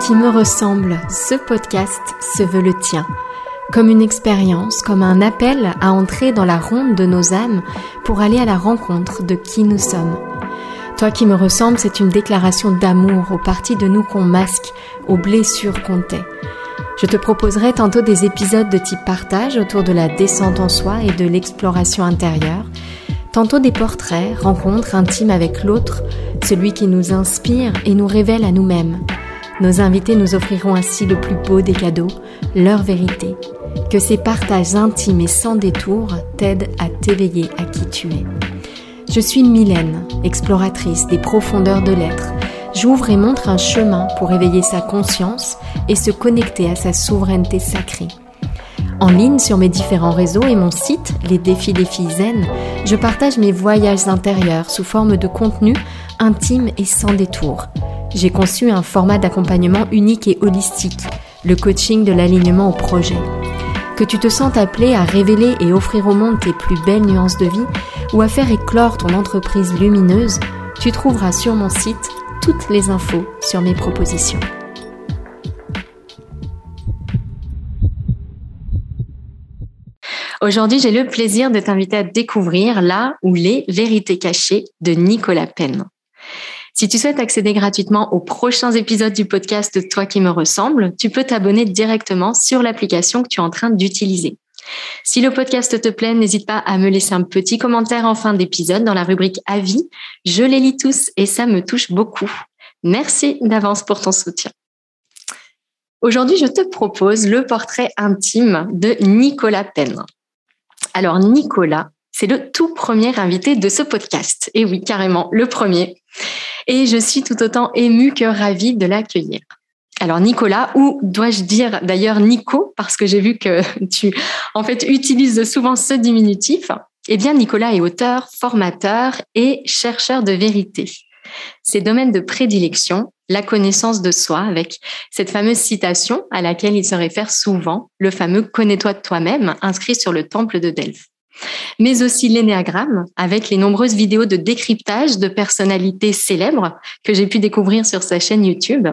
qui me ressemble, ce podcast se veut le tien, comme une expérience, comme un appel à entrer dans la ronde de nos âmes pour aller à la rencontre de qui nous sommes. Toi qui me ressemble, c'est une déclaration d'amour aux parties de nous qu'on masque, aux blessures qu'on tait. Je te proposerai tantôt des épisodes de type partage autour de la descente en soi et de l'exploration intérieure, tantôt des portraits, rencontres intimes avec l'autre, celui qui nous inspire et nous révèle à nous-mêmes. Nos invités nous offriront ainsi le plus beau des cadeaux, leur vérité. Que ces partages intimes et sans détour t'aident à t'éveiller à qui tu es. Je suis Mylène, exploratrice des profondeurs de l'être. J'ouvre et montre un chemin pour éveiller sa conscience et se connecter à sa souveraineté sacrée. En ligne sur mes différents réseaux et mon site, Les Défis des Filles Zen, je partage mes voyages intérieurs sous forme de contenu intime et sans détour j'ai conçu un format d'accompagnement unique et holistique, le coaching de l'alignement au projet. Que tu te sens appelé à révéler et offrir au monde tes plus belles nuances de vie ou à faire éclore ton entreprise lumineuse, tu trouveras sur mon site toutes les infos sur mes propositions. Aujourd'hui, j'ai le plaisir de t'inviter à découvrir la ou les vérités cachées de Nicolas Penn. Si tu souhaites accéder gratuitement aux prochains épisodes du podcast Toi qui me ressemble, tu peux t'abonner directement sur l'application que tu es en train d'utiliser. Si le podcast te plaît, n'hésite pas à me laisser un petit commentaire en fin d'épisode dans la rubrique Avis. Je les lis tous et ça me touche beaucoup. Merci d'avance pour ton soutien. Aujourd'hui, je te propose le portrait intime de Nicolas Penn. Alors, Nicolas, c'est le tout premier invité de ce podcast. Et oui, carrément, le premier et je suis tout autant émue que ravie de l'accueillir. Alors Nicolas, ou dois-je dire d'ailleurs Nico, parce que j'ai vu que tu en fait utilises souvent ce diminutif. Eh bien, Nicolas est auteur, formateur et chercheur de vérité. Ses domaines de prédilection, la connaissance de soi, avec cette fameuse citation à laquelle il se réfère souvent, le fameux Connais-toi de toi-même, inscrit sur le temple de Delphes mais aussi l'énéagramme avec les nombreuses vidéos de décryptage de personnalités célèbres que j'ai pu découvrir sur sa chaîne YouTube.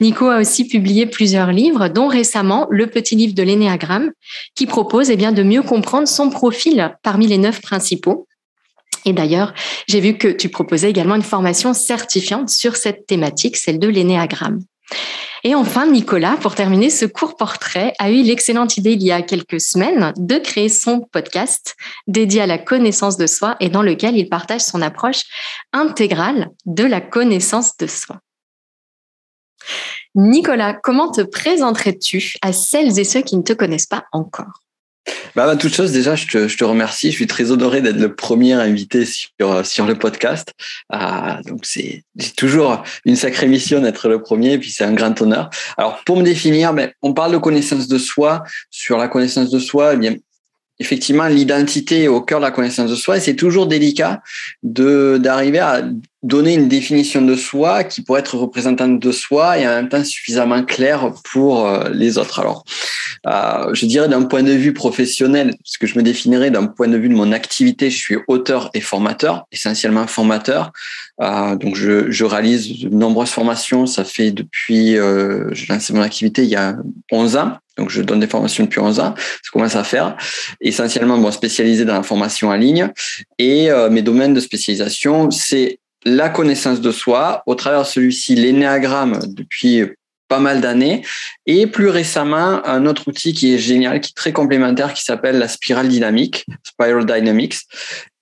Nico a aussi publié plusieurs livres, dont récemment le petit livre de l'énéagramme, qui propose eh bien, de mieux comprendre son profil parmi les neuf principaux. Et d'ailleurs, j'ai vu que tu proposais également une formation certifiante sur cette thématique, celle de l'énéagramme. Et enfin, Nicolas, pour terminer ce court portrait, a eu l'excellente idée il y a quelques semaines de créer son podcast dédié à la connaissance de soi et dans lequel il partage son approche intégrale de la connaissance de soi. Nicolas, comment te présenterais-tu à celles et ceux qui ne te connaissent pas encore? Bah, bah, toute chose, déjà, je te, je te, remercie. Je suis très honoré d'être le premier invité sur, sur le podcast. Ah, donc, c'est toujours une sacrée mission d'être le premier, et puis c'est un grand honneur. Alors, pour me définir, ben, on parle de connaissance de soi. Sur la connaissance de soi, eh bien, effectivement, l'identité au cœur de la connaissance de soi et c'est toujours délicat de d'arriver à donner une définition de soi qui pourrait être représentante de soi et en même temps suffisamment claire pour euh, les autres. Alors, euh, je dirais d'un point de vue professionnel, ce que je me définirais d'un point de vue de mon activité, je suis auteur et formateur, essentiellement formateur. Euh, donc, je, je, réalise de nombreuses formations. Ça fait depuis, euh, j'ai lancé mon activité il y a 11 ans. Donc, je donne des formations depuis 11 ans. Ça commence à faire. Essentiellement, bon, spécialisé dans la formation en ligne. Et euh, mes domaines de spécialisation, c'est la connaissance de soi, au travers de celui-ci, l'énéagramme depuis pas mal d'années, et plus récemment, un autre outil qui est génial, qui est très complémentaire, qui s'appelle la spirale dynamique, Spiral Dynamics.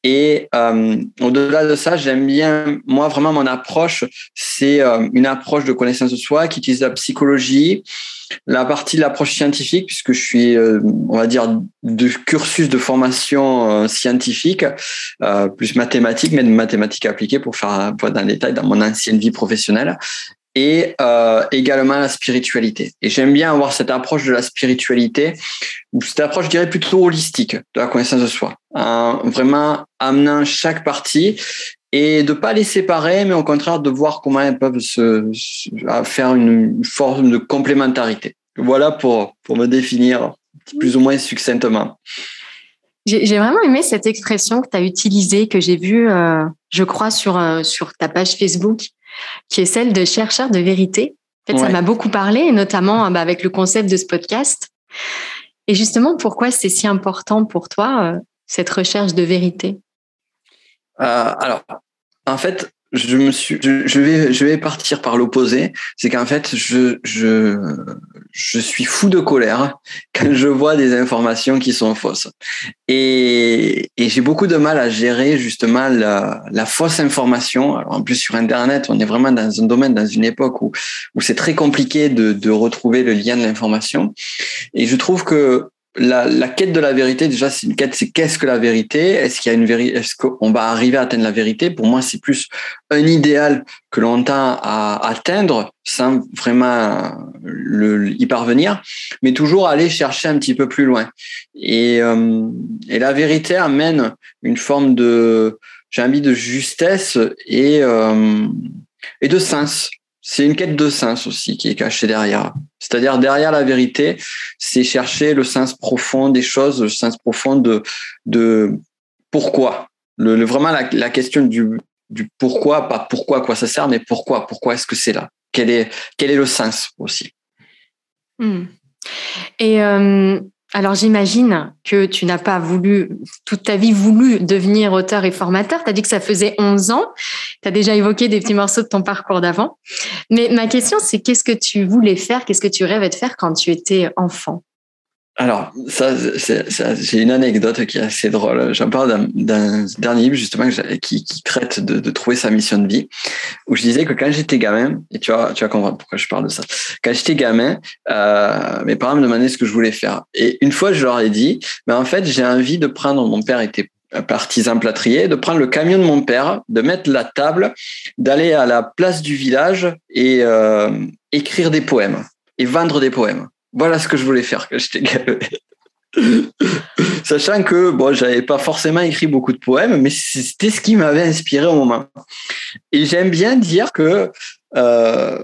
Et euh, au-delà de ça, j'aime bien, moi vraiment mon approche, c'est euh, une approche de connaissance de soi qui utilise la psychologie, la partie de l'approche scientifique, puisque je suis, euh, on va dire, de cursus de formation scientifique, plus mathématique, mais de mathématiques appliquées pour faire un peu dans le détail dans mon ancienne vie professionnelle et euh, également la spiritualité. Et j'aime bien avoir cette approche de la spiritualité, ou cette approche, je dirais, plutôt holistique de la connaissance de soi, vraiment amenant chaque partie et de pas les séparer, mais au contraire de voir comment elles peuvent se, faire une forme de complémentarité. Voilà pour, pour me définir plus ou moins succinctement. J'ai vraiment aimé cette expression que tu as utilisée, que j'ai vue, euh, je crois, sur, euh, sur ta page Facebook, qui est celle de chercheur de vérité. En fait, ça m'a beaucoup parlé, notamment bah, avec le concept de ce podcast. Et justement, pourquoi c'est si important pour toi, euh, cette recherche de vérité? Euh, Alors, en fait, je me suis, je, vais, je vais partir par l'opposé. C'est qu'en fait, je, je, je suis fou de colère quand je vois des informations qui sont fausses. Et, et j'ai beaucoup de mal à gérer justement la, la fausse information. Alors en plus sur Internet, on est vraiment dans un domaine, dans une époque où, où c'est très compliqué de, de retrouver le lien de l'information. Et je trouve que la, la, quête de la vérité, déjà, c'est une quête, c'est qu'est-ce que la vérité? Est-ce qu'il y a une vérité Est-ce qu'on va arriver à atteindre la vérité? Pour moi, c'est plus un idéal que l'on tend à atteindre sans vraiment le, y parvenir, mais toujours aller chercher un petit peu plus loin. Et, euh, et la vérité amène une forme de, j'ai envie de justesse et, euh, et de sens c'est une quête de sens aussi qui est cachée derrière. C'est-à-dire derrière la vérité, c'est chercher le sens profond des choses, le sens profond de, de pourquoi. Le, vraiment la, question du, du pourquoi, pas pourquoi quoi ça sert, mais pourquoi, pourquoi est-ce que c'est là? Quel est, quel est le sens aussi? Hmm. Et euh, alors j'imagine que tu n'as pas voulu, toute ta vie voulu devenir auteur et formateur. Tu as dit que ça faisait 11 ans. Tu as déjà évoqué des petits morceaux de ton parcours d'avant. Mais ma question, c'est qu'est-ce que tu voulais faire, qu'est-ce que tu rêvais de faire quand tu étais enfant? Alors, ça, j'ai une anecdote qui est assez drôle. J'en parle d'un dernier livre justement qui, qui traite de, de, trouver sa mission de vie, où je disais que quand j'étais gamin, et tu vas, tu vas comprendre pourquoi je parle de ça. Quand j'étais gamin, euh, mes parents me demandaient ce que je voulais faire. Et une fois, je leur ai dit, mais en fait, j'ai envie de prendre, mon père était partisan plâtrier, de prendre le camion de mon père, de mettre la table, d'aller à la place du village et euh, écrire des poèmes et vendre des poèmes. Voilà ce que je voulais faire quand j'étais gamin. Sachant que bon, j'avais pas forcément écrit beaucoup de poèmes, mais c'était ce qui m'avait inspiré au moment. Et j'aime bien dire que euh,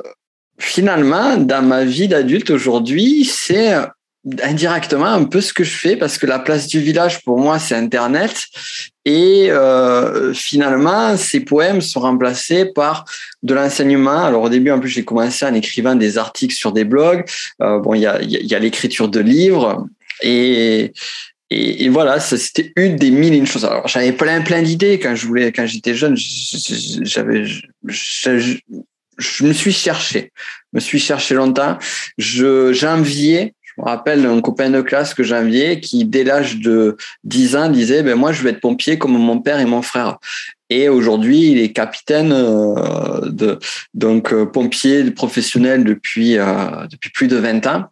finalement, dans ma vie d'adulte aujourd'hui, c'est indirectement un peu ce que je fais parce que la place du village pour moi c'est internet et euh, finalement ces poèmes sont remplacés par de l'enseignement alors au début en plus j'ai commencé en écrivant des articles sur des blogs euh, bon il y a, y a l'écriture de livres et et, voilà, c'était une des mille et une choses. Alors, j'avais plein, plein d'idées quand je voulais, quand j'étais jeune. J'avais, je, je, me suis cherché, me suis cherché longtemps. Je, j'enviais je me rappelle un copain de classe que j'enviais qui, dès l'âge de 10 ans, disait ben Moi, je vais être pompier comme mon père et mon frère. Et aujourd'hui, il est capitaine euh, de donc euh, pompier professionnel depuis euh, depuis plus de 20 ans.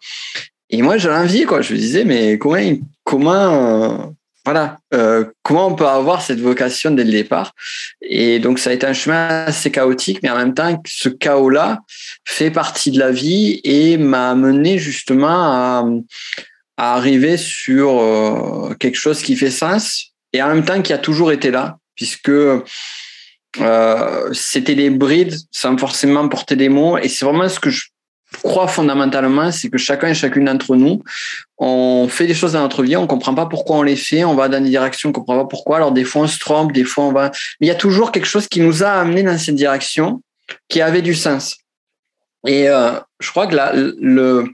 Et moi, j'ai envie quoi. Je me disais mais comment comment voilà, euh, comment on peut avoir cette vocation dès le départ? Et donc ça a été un chemin assez chaotique, mais en même temps, ce chaos-là fait partie de la vie et m'a amené justement à, arriver sur euh, quelque chose qui fait sens et en même temps qui a toujours été là, puisque euh, c'était des brides sans forcément porter des mots. Et c'est vraiment ce que je crois fondamentalement, c'est que chacun et chacune d'entre nous, on fait des choses dans notre vie, on comprend pas pourquoi on les fait, on va dans des directions, on comprend pas pourquoi. Alors des fois on se trompe, des fois on va, mais il y a toujours quelque chose qui nous a amené dans cette direction, qui avait du sens. Et euh, je crois que là, le,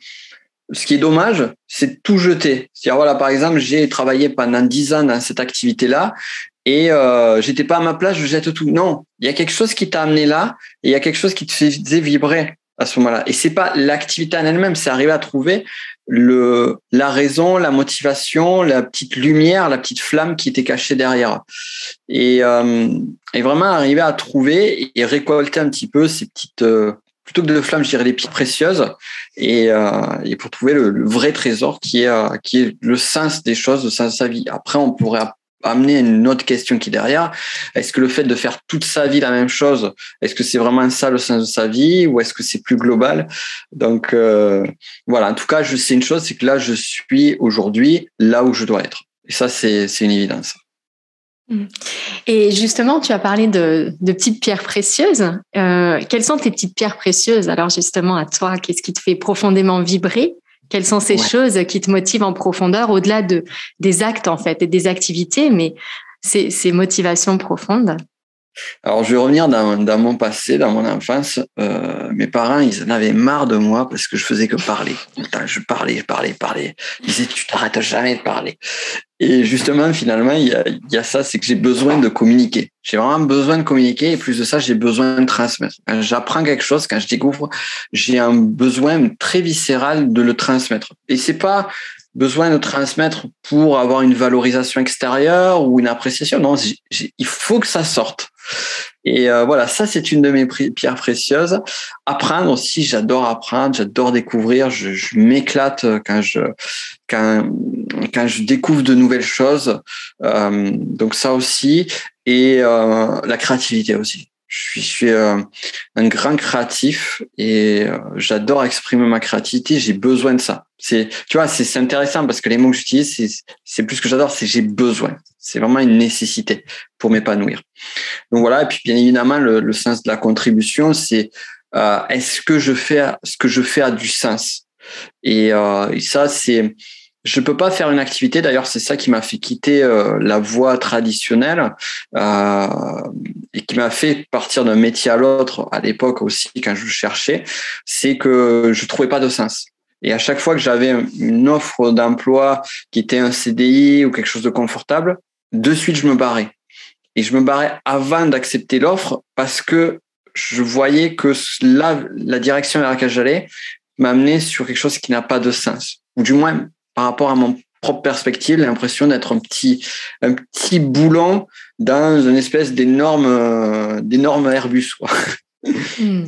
ce qui est dommage, c'est tout jeter. C'est-à-dire voilà, par exemple, j'ai travaillé pendant dix ans dans cette activité-là et euh, j'étais pas à ma place, je jette tout. Non, il y a quelque chose qui t'a amené là, et il y a quelque chose qui te faisait vibrer à ce moment-là. Et c'est pas l'activité en elle-même, c'est arriver à trouver le, la raison, la motivation, la petite lumière, la petite flamme qui était cachée derrière. Et, euh, et vraiment arriver à trouver et récolter un petit peu ces petites, euh, plutôt que de flammes, je dirais des pierres précieuses, et, euh, et pour trouver le, le, vrai trésor qui est, euh, qui est le sens des choses, le sens de sa vie. Après, on pourrait amener une autre question qui est derrière. Est-ce que le fait de faire toute sa vie la même chose, est-ce que c'est vraiment ça le sens de sa vie ou est-ce que c'est plus global? Donc euh, voilà, en tout cas, je sais une chose, c'est que là, je suis aujourd'hui là où je dois être. Et ça, c'est une évidence. Mmh. Et justement, tu as parlé de, de petites pierres précieuses. Euh, quelles sont tes petites pierres précieuses? Alors justement, à toi, qu'est-ce qui te fait profondément vibrer? Quelles sont ces choses qui te motivent en profondeur, au-delà de, des actes en fait et des activités, mais ces, ces motivations profondes? Alors, je vais revenir dans, mon passé, dans mon enfance. Euh, mes parents, ils en avaient marre de moi parce que je faisais que parler. Je parlais, je parlais, je parlais. Ils disaient, tu t'arrêtes jamais de parler. Et justement, finalement, il y a, il y a ça, c'est que j'ai besoin de communiquer. J'ai vraiment besoin de communiquer et plus de ça, j'ai besoin de transmettre. Quand j'apprends quelque chose, quand je découvre, j'ai un besoin très viscéral de le transmettre. Et c'est pas besoin de transmettre pour avoir une valorisation extérieure ou une appréciation. Non, il faut que ça sorte. Et euh, voilà, ça c'est une de mes pierres précieuses. Apprendre aussi, j'adore apprendre, j'adore découvrir. Je, m'éclate quand je quand je découvre de nouvelles choses. Euh, donc ça aussi et euh, la créativité aussi. Je suis, je suis euh, un grand créatif et euh, j'adore exprimer ma créativité. J'ai besoin de ça. C'est, tu vois, c'est intéressant parce que les mots que j'utilise, c'est plus que j'adore, c'est j'ai besoin. C'est vraiment une nécessité pour m'épanouir. Donc voilà. Et puis bien évidemment, le, le sens de la contribution, c'est euh, est-ce que je fais ce que je fais a du sens? Et, euh, et ça, c'est je peux pas faire une activité. D'ailleurs, c'est ça qui m'a fait quitter euh, la voie traditionnelle euh, et qui m'a fait partir d'un métier à l'autre à l'époque aussi quand je cherchais. C'est que je trouvais pas de sens. Et à chaque fois que j'avais une offre d'emploi qui était un CDI ou quelque chose de confortable, de suite je me barrais. Et je me barrais avant d'accepter l'offre parce que je voyais que là, la direction vers laquelle j'allais m'amenait sur quelque chose qui n'a pas de sens. Ou du moins, par rapport à mon propre perspective, l'impression d'être un petit, un petit boulon dans une espèce d'énorme, euh, d'énorme Airbus. Hmm.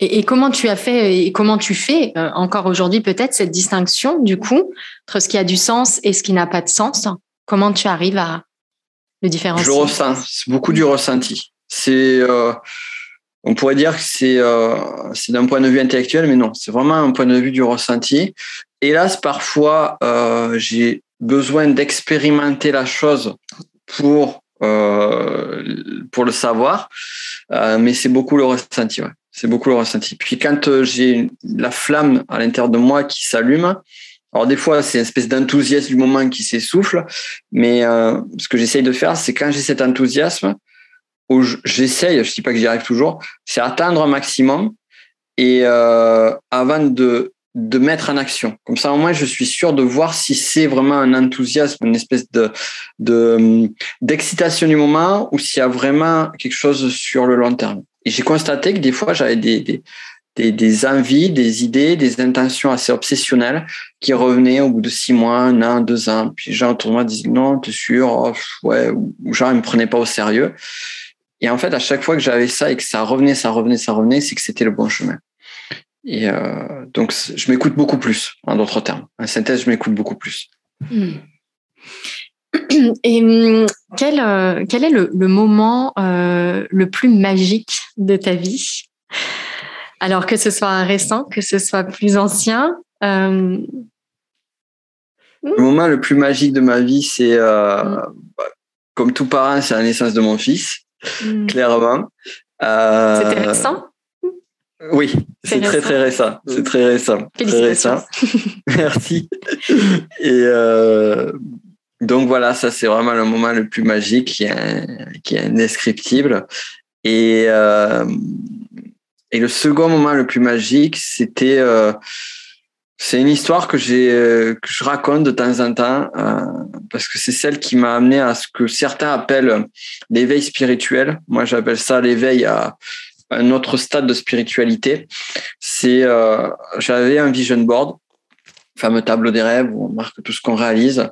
Et, et, comment tu as fait et comment tu fais euh, encore aujourd'hui peut-être cette distinction du coup entre ce qui a du sens et ce qui n'a pas de sens? Comment tu arrives à le différencier? Je ressens, c'est beaucoup du ressenti. C'est, euh, on pourrait dire que c'est, euh, c'est d'un point de vue intellectuel, mais non, c'est vraiment un point de vue du ressenti hélas, parfois, euh, j'ai besoin d'expérimenter la chose pour euh, pour le savoir, euh, mais c'est beaucoup le ressenti. C'est beaucoup le ressenti. Puis quand j'ai la flamme à l'intérieur de moi qui s'allume, alors des fois c'est une espèce d'enthousiasme du moment qui s'essouffle, mais ce que j'essaye de faire, c'est quand j'ai cet enthousiasme, où j'essaye, je dis pas que j'y arrive toujours, c'est atteindre un maximum et avant de de mettre en action. Comme ça, au moins, je suis sûr de voir si c'est vraiment un enthousiasme, une espèce de, de d'excitation du moment ou s'il y a vraiment quelque chose sur le long terme. Et j'ai constaté que des fois, j'avais des, des, des, envies, des idées, des intentions assez obsessionnelles qui revenaient au bout de six mois, un an, deux ans. Puis les gens autour de moi disaient non, t'es sûr, oh, ouais, ou genre ils me prenaient pas au sérieux. Et en fait, à chaque fois que j'avais ça et que ça revenait, ça revenait, ça revenait, c'est que c'était le bon chemin. Et euh, donc, je m'écoute beaucoup plus, en d'autres termes. En synthèse, je m'écoute beaucoup plus. Hmm. Et hum, quel, euh, quel est le, le moment euh, le plus magique de ta vie? Alors que ce soit récent, que ce soit plus ancien euh... Le moment le plus magique de ma vie, c'est, euh, mm. comme tout parent, c'est la naissance de mon fils, clairement. Euh, C'était récent? Oui, c'est très très récent. C'est très récent. Très récent. Merci. Et euh, donc voilà, ça c'est vraiment le moment le plus magique qui est, qui est indescriptible. Et, euh, et le second moment le plus magique, c'était euh, c'est une histoire que j'ai que je raconte de temps en temps parce que c'est celle qui m'a amené à ce que certains appellent l'éveil spirituel. Moi, j'appelle ça l'éveil à un autre stade de spiritualité. C'est euh, j'avais un vision board, fameux tableau des rêves où on marque tout ce qu'on réalise,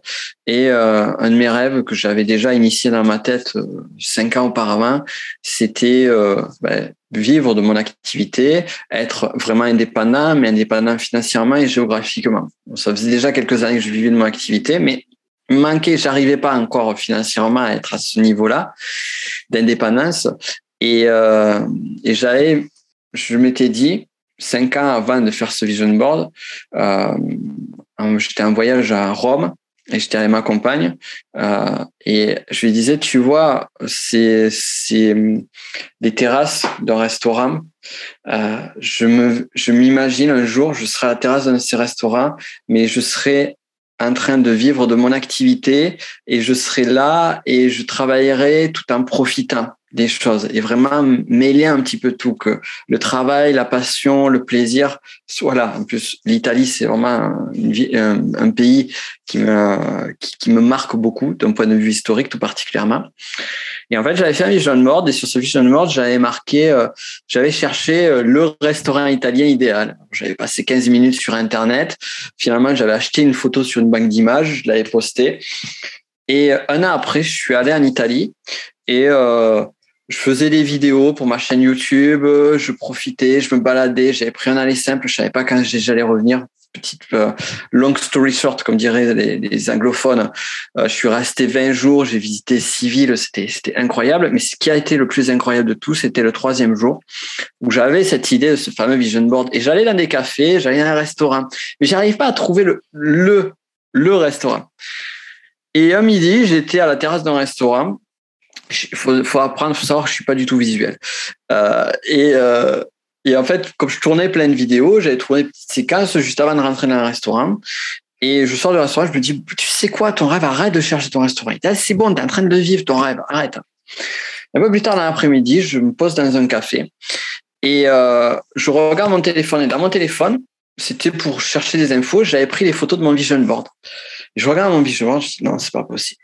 et euh, un de mes rêves que j'avais déjà initié dans ma tête euh, cinq ans auparavant, c'était euh, ben, vivre de mon activité, être vraiment indépendant, mais indépendant financièrement et géographiquement. ça faisait déjà quelques années que je vivais de mon activité, mais manquait, j'arrivais pas encore financièrement à être à ce niveau-là d'indépendance. Et, euh, et j'avais, je m'étais dit, cinq ans avant de faire ce vision board, euh, j'étais en voyage à Rome et j'étais avec ma compagne euh, et je lui disais, tu vois, c'est des terrasses d'un restaurant. Je me je m'imagine un jour, je serai à la terrasse d'un de ces restaurants, mais je serai en train de vivre de mon activité et je serai là et je travaillerai tout en profitant des choses et vraiment mêler un petit peu tout, que le travail, la passion, le plaisir, voilà. En plus, l'Italie, c'est vraiment une, un, pays qui me, qui, me marque beaucoup d'un point de vue historique tout particulièrement. Et en fait, j'avais fait un vision board et sur ce vision board, j'avais marqué, euh, j'avais cherché euh, le restaurant italien idéal. J'avais passé 15 minutes sur Internet. Finalement, j'avais acheté une photo sur une banque d'images, je l'avais postée. Et un an après, je suis allé en Italie et euh, je faisais des vidéos pour ma chaîne YouTube. Je profitais, je me baladais. J'avais pris un aller simple. Je savais pas quand j'allais revenir. Petite euh, long story short, comme diraient les, anglophones. Euh, je suis resté 20 jours. J'ai visité six villes. C'était c'était incroyable. Mais ce qui a été le plus incroyable de tout, c'était le troisième jour où j'avais cette idée de ce fameux vision board. Et j'allais dans des cafés, j'allais dans un restaurant, mais j'arrive pas à trouver le le le restaurant. Et à midi, j'étais à la terrasse d'un restaurant. Il faut, faut, apprendre, faut savoir que je suis pas du tout visuel. Euh, et, euh, et en fait, comme je tournais plein de vidéos, j'avais trouvé une petite séquence juste avant de rentrer dans un restaurant. Et je sors du restaurant, je me dis, tu sais quoi, ton rêve, arrête de chercher ton restaurant. C'est bon, tu es en train de vivre ton rêve, arrête. Un peu plus tard dans l'après-midi, je me pose dans un café et euh, je regarde mon téléphone. Et dans mon téléphone, c'était pour chercher des infos, j'avais pris les photos de mon vision board. Je regarde mon bijoux, je dis non, c'est pas possible.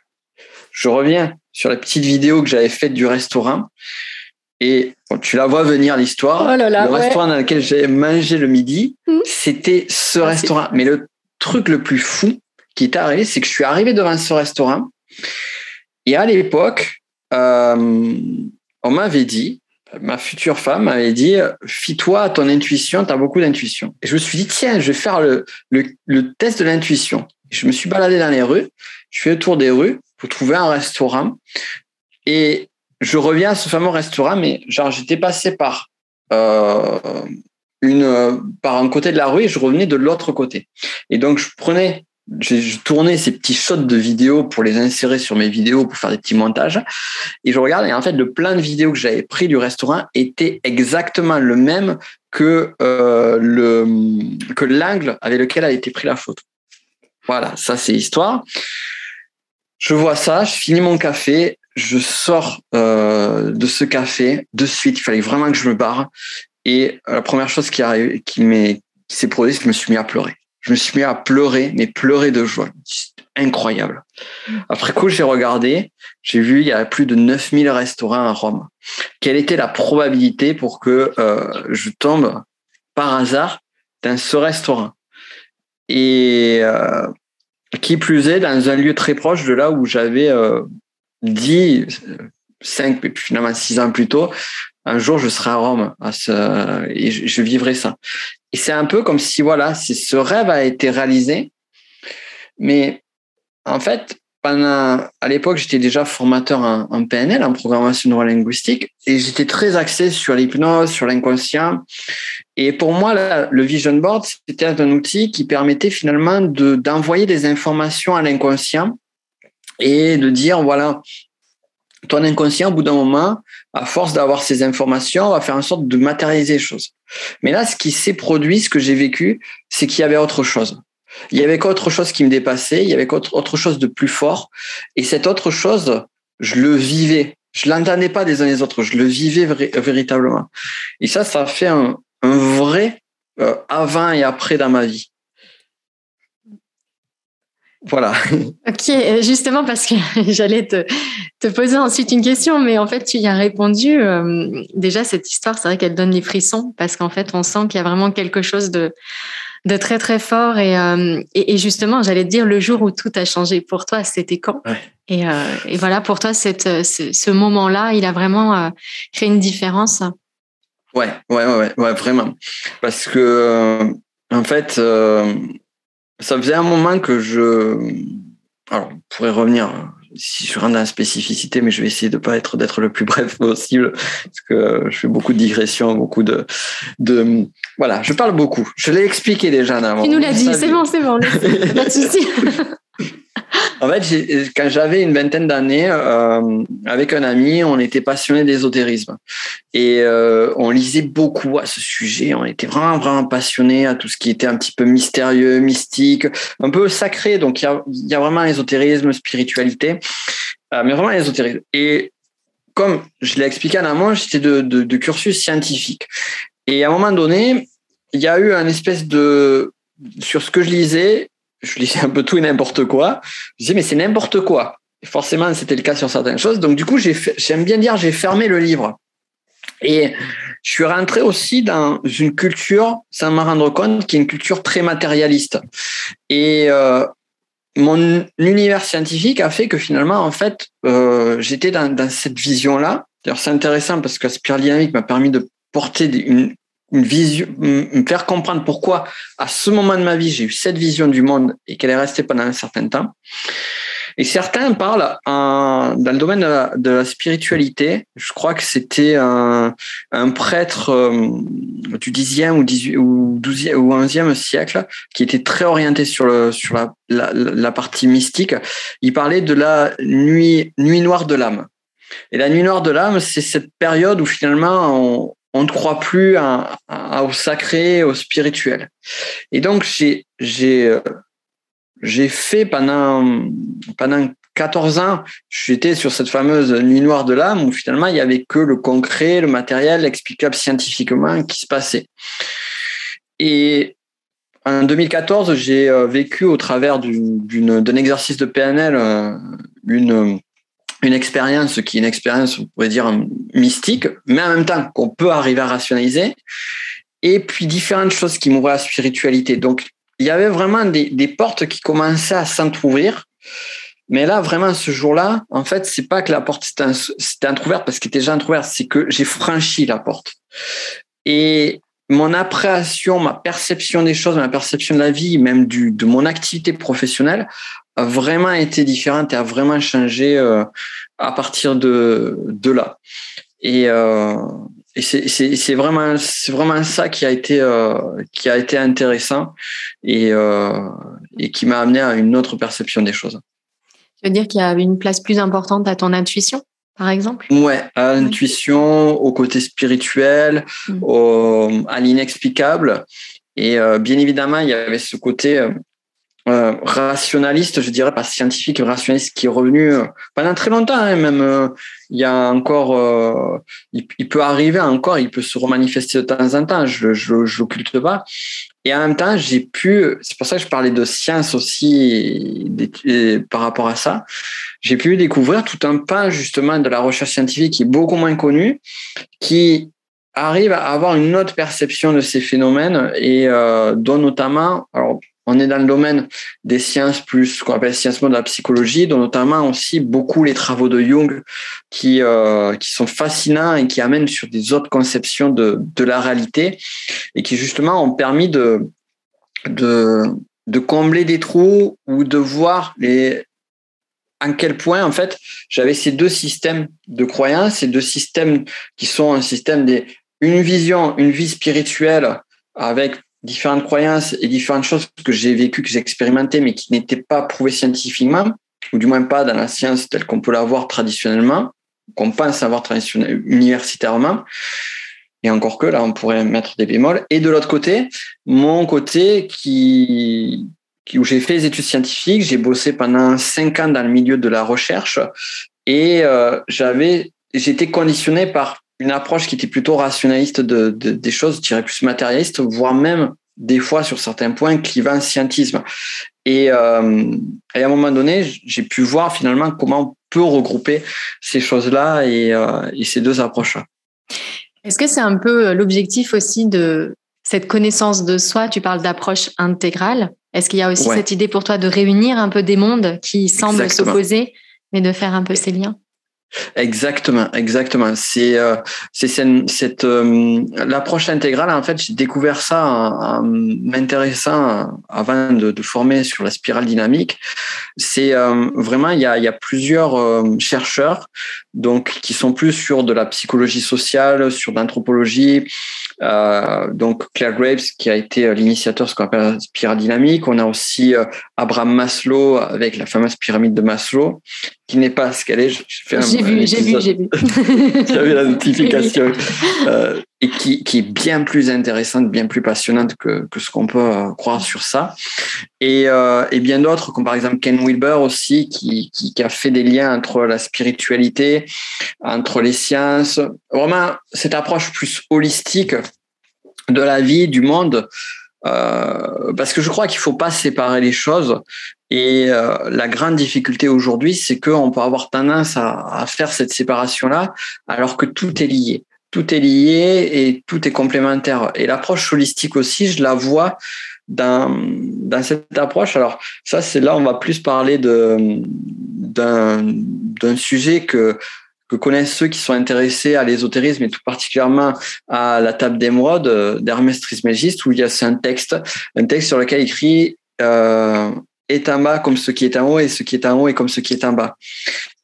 Je reviens sur la petite vidéo que j'avais faite du restaurant et tu la vois venir l'histoire. Oh le restaurant dans lequel j'ai mangé le midi, mmh. c'était ce ah, restaurant. Mais le truc le plus fou qui est arrivé, c'est que je suis arrivé devant ce restaurant et à l'époque, euh, on m'avait dit, ma future femme m'avait dit, fie-toi à ton intuition, tu as beaucoup d'intuition. Et je me suis dit, tiens, je vais faire le, le, le test de l'intuition. Je me suis baladé dans les rues, je fais le tour des rues pour trouver un restaurant. Et je reviens à ce fameux restaurant, mais genre j'étais passé par euh, une par un côté de la rue et je revenais de l'autre côté. Et donc je prenais, je, tournais ces petits shots de vidéos pour les insérer sur mes vidéos pour faire des petits montages. Et je regardais et en fait le plan de vidéos que j'avais pris du restaurant était exactement le même que euh, le que l'angle avec lequel a été pris la photo. Voilà, ça c'est l'histoire. Je vois ça, je finis mon café, je sors euh, de ce café de suite. Il fallait vraiment que je me barre. Et la première chose qui arrive, qui m'est, s'est produite, c'est que je me suis mis à pleurer. Je me suis mis à pleurer, mais pleurer de joie. Incroyable. Après coup, j'ai regardé, j'ai vu il y a plus de 9000 restaurants à Rome. Quelle était la probabilité pour que euh, je tombe par hasard dans ce restaurant? Et euh, qui plus est, dans un lieu très proche de là où j'avais euh, dit, cinq, finalement six ans plus tôt, un jour je serai à Rome et je, vivrai ça. Et c'est un peu comme si, voilà, ce rêve a été réalisé, mais en fait, à l'époque, j'étais déjà formateur en, PNL, en programmation neurolinguistique, et j'étais très axé sur l'hypnose, sur l'inconscient. Et pour moi, le vision board, c'était un outil qui permettait finalement de, d'envoyer des informations à l'inconscient et de dire, voilà, ton inconscient, au bout d'un moment, à force d'avoir ces informations, va faire en sorte de matérialiser les choses. Mais là, ce qui s'est produit, ce que j'ai vécu, c'est qu'il y avait autre chose. Il y avait autre chose qui me dépassait, il y avait autre chose de plus fort. Et cette autre chose, je le vivais. Je l'entendais pas des uns des autres, je le vivais véritablement. Et ça, ça fait un, vrai euh, avant et après dans ma vie. Voilà. Ok, justement parce que j'allais te, te, poser ensuite une question, mais en fait tu y as répondu. Euh, déjà cette histoire, c'est vrai qu'elle donne les frissons parce qu'en fait on sent qu'il y a vraiment quelque chose de de très très fort euh, et, et, justement j'allais te dire le jour où tout a changé pour toi c'était quand? Et, euh, et, voilà pour toi cette, ce, ce moment-là il a vraiment euh, créé une différence? Ouais ouais ouais ouais vraiment parce que en fait ça faisait un moment que je alors on pourrait revenir si je rentre dans la spécificité, mais je vais essayer de pas être d'être le plus bref possible parce que je fais beaucoup de digressions, beaucoup de, de voilà, je parle beaucoup. Je l'ai expliqué déjà avant. Tu nous l'as dit, c'est bon, c'est bon, pas de souci. En fait, quand j'avais une vingtaine d'années, euh, avec un ami, on était passionné d'ésotérisme et euh, on lisait beaucoup à ce sujet. On était vraiment vraiment passionné à tout ce qui était un petit peu mystérieux, mystique, un peu sacré. Donc il y a, y a vraiment l'ésotérisme, spiritualité, euh, mais vraiment l'ésotérisme. Et comme je l'ai expliqué en amont, j'étais de, de, cursus scientifique. Et à un moment donné, il y a eu un espèce de sur ce que je lisais, je lisais un peu tout et n'importe quoi. Je disais mais c'est n'importe quoi. Et forcément, c'était le cas sur certaines choses. Donc du coup, j'aime bien dire j'ai fermé le livre. Et je suis rentré aussi dans une culture, sans me rendre compte, qui est une culture très matérialiste. Et euh, mon univers scientifique a fait que finalement, en fait, euh, j'étais dans, dans, cette vision-là. D'ailleurs, c'est intéressant parce que spirale dynamique m'a permis de porter une, une vision, me faire comprendre pourquoi, à ce moment de ma vie, j'ai eu cette vision du monde et qu'elle est restée pendant un certain temps. Et certains parlent dans le domaine de la, spiritualité. Je crois que c'était un, prêtre euh, du 10e ou 18 ou 12e ou 11e siècle qui était très orienté sur le sur la, la, partie mystique. Il parlait de la nuit nuit noire de l'âme. Et la nuit noire de l'âme, c'est cette période où finalement on ne croit plus au sacré, au spirituel. Et donc j'ai j'ai euh, j'ai fait pendant, pendant 14 ans, j'étais sur cette fameuse nuit noire de l'âme où finalement il y avait que le concret, le matériel explicable scientifiquement qui se passait. Et en 2014, j'ai euh, vécu au travers d'un exercice de PNL euh, une, une expérience qui est une expérience, on pourrait dire, mystique, mais en même temps qu'on peut arriver à rationaliser. Et puis différentes choses qui m'ouvraient à la spiritualité. Donc il y avait vraiment des, des portes qui commençaient à s'entrouvrir. Mais là, vraiment, ce jour-là, en fait, c'est pas que la porte s'était entrouverte parce qu'elle était déjà entrouverte, c'est que j'ai franchi la porte. Et mon appréhension, ma perception des choses, ma perception de la vie, même du, de mon activité professionnelle, a vraiment été différente et a vraiment changé euh, à partir de, de là. Et, euh, et c'est vraiment vraiment ça qui a été euh, qui a été intéressant et et qui m'a amené à une autre perception des choses. Tu veux dire qu'il y a une place plus importante à ton intuition, par exemple? Ouais, à l'intuition, au côté spirituel, mmh. au, à l'inexplicable. Et euh, bien évidemment, il y avait ce côté euh, euh, rationaliste, je dirais pas scientifique, rationaliste qui est revenu euh, pendant très longtemps. Hein, même euh, il y a encore, il, il, peut arriver encore, il peut se remanifester de temps en temps. Je l'occulte pas. Et en même temps, j'ai pu, c'est pour ça que je parlais de science aussi par rapport à ça, j'ai pu découvrir tout un pan justement de la recherche scientifique qui est beaucoup moins connu, qui arrive à avoir une autre perception de ces phénomènes et euh, dont notamment, alors on est dans le domaine des sciences plus, qu'on appelle sciences de la psychologie, dont notamment aussi beaucoup les travaux de Jung qui, euh, qui sont fascinants et qui amènent sur des autres conceptions de, de la réalité et qui justement ont permis de, de, de combler des trous ou de voir les, en quel point, en fait, j'avais ces deux systèmes de croyances, ces deux systèmes qui sont un système des, une vision, une vie spirituelle avec différentes croyances et différentes choses que j'ai vécues, que j'ai expérimentées, mais qui n'étaient pas prouvées scientifiquement, ou du moins pas dans la science telle qu'on peut l'avoir traditionnellement, qu'on pense avoir traditionnellement, universitairement. Et encore que là, on pourrait mettre des bémols. Et de l'autre côté, mon côté qui, où j'ai fait des études scientifiques, j'ai bossé pendant cinq ans dans le milieu de la recherche et euh, j'avais, j'étais conditionné par une approche qui était plutôt rationaliste de, de, des choses, je dirais plus matérialiste, voire même des fois sur certains points clivant scientisme. Et, euh, et, à un moment donné, j'ai pu voir finalement comment on peut regrouper ces choses-là et, euh, et ces deux approches-là. Est-ce que c'est un peu l'objectif aussi de cette connaissance de soi? Tu parles d'approche intégrale. Est-ce qu'il y a aussi ouais. cette idée pour toi de réunir un peu des mondes qui semblent s'opposer, mais de faire un peu ces liens? Exactement, exactement. C'est euh, cette, euh, l'approche intégrale. En fait, j'ai découvert ça en, m'intéressant avant de, former sur la spirale dynamique. C'est euh, vraiment il y a plusieurs euh, chercheurs donc qui sont plus sur de la psychologie sociale, sur l'anthropologie. Donc Claire Graves qui a été l'initiateur de ce qu'on appelle la spirale dynamique. On a aussi Abraham Maslow avec la fameuse pyramide de Maslow qui n'est pas ce qu'elle est. J'ai vu, j'ai vu, j'ai vu. J'avais la notification. euh, et qui, qui, est bien plus intéressante, bien plus passionnante que, que ce qu'on peut euh, croire sur ça. Et, euh, et bien d'autres, comme par exemple Ken Wilber aussi, qui, qui, qui, a fait des liens entre la spiritualité, entre les sciences. Vraiment, cette approche plus holistique de la vie, du monde, euh, parce que je crois qu'il faut pas séparer les choses. Et euh, la grande difficulté aujourd'hui, c'est qu'on peut avoir tendance à, à faire cette séparation-là, alors que tout est lié tout est lié et tout est complémentaire. Et l'approche holistique aussi, je la vois dans, dans cette approche. Alors ça, c'est là, on va plus parler de d'un sujet que que connaissent ceux qui sont intéressés à l'ésotérisme et tout particulièrement à la table d'émeraude d'Hermès Trismégiste, où il y a un texte, un texte sur lequel il écrit euh, est en bas comme ce qui est en haut et ce qui est en haut est comme ce qui est en bas.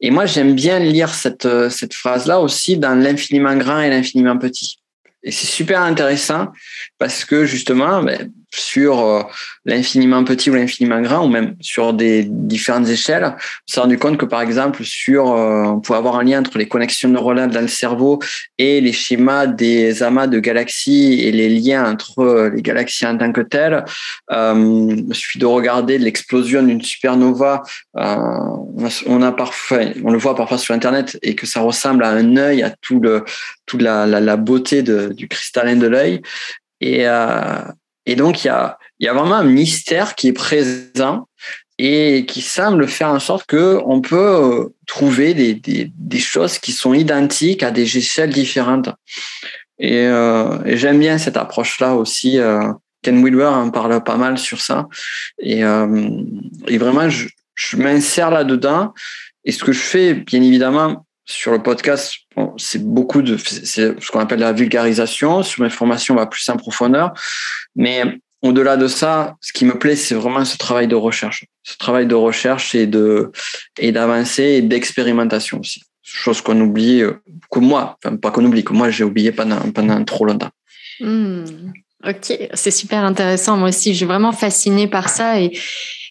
Et moi, j'aime bien lire cette, cette phrase-là aussi dans l'infiniment grand et l'infiniment petit. Et c'est super intéressant parce que justement, ben, sur euh, l'infiniment petit ou l'infiniment grand, ou même sur des différentes échelles, on s'est rendu compte que par exemple, sur, euh, on pouvait avoir un lien entre les connexions neuronales dans le cerveau et les schémas des amas de galaxies et les liens entre euh, les galaxies en tant que telles. Il suffit de regarder l'explosion d'une supernova. on le voit parfois sur Internet et que ça ressemble à un œil, à tout le, toute la, la, beauté du cristallin de l'œil. Et, et donc, il y a, y a vraiment un mystère qui est présent et qui semble faire en sorte que on peut euh, trouver des, des, des, choses qui sont identiques à des échelles différentes. Et, euh, et j'aime bien cette approche-là aussi. Euh, Ken Wilber en parle pas mal sur ça. Et, euh, et vraiment, je, je m'insère là-dedans. Et ce que je fais, bien évidemment, sur le podcast, bon, c'est beaucoup de, c'est ce qu'on appelle la vulgarisation. Sur mes formations, on va plus en profondeur. Mais au-delà de ça, ce qui me plaît, c'est vraiment ce travail de recherche. Ce travail de recherche et de, et d'avancer et d'expérimentation aussi. Chose qu'on oublie, euh, que moi, pas qu'on oublie, que moi, j'ai oublié pendant, pendant trop longtemps. Mmh. Ok, c'est super intéressant. Moi aussi, je suis vraiment fascinée par ça et,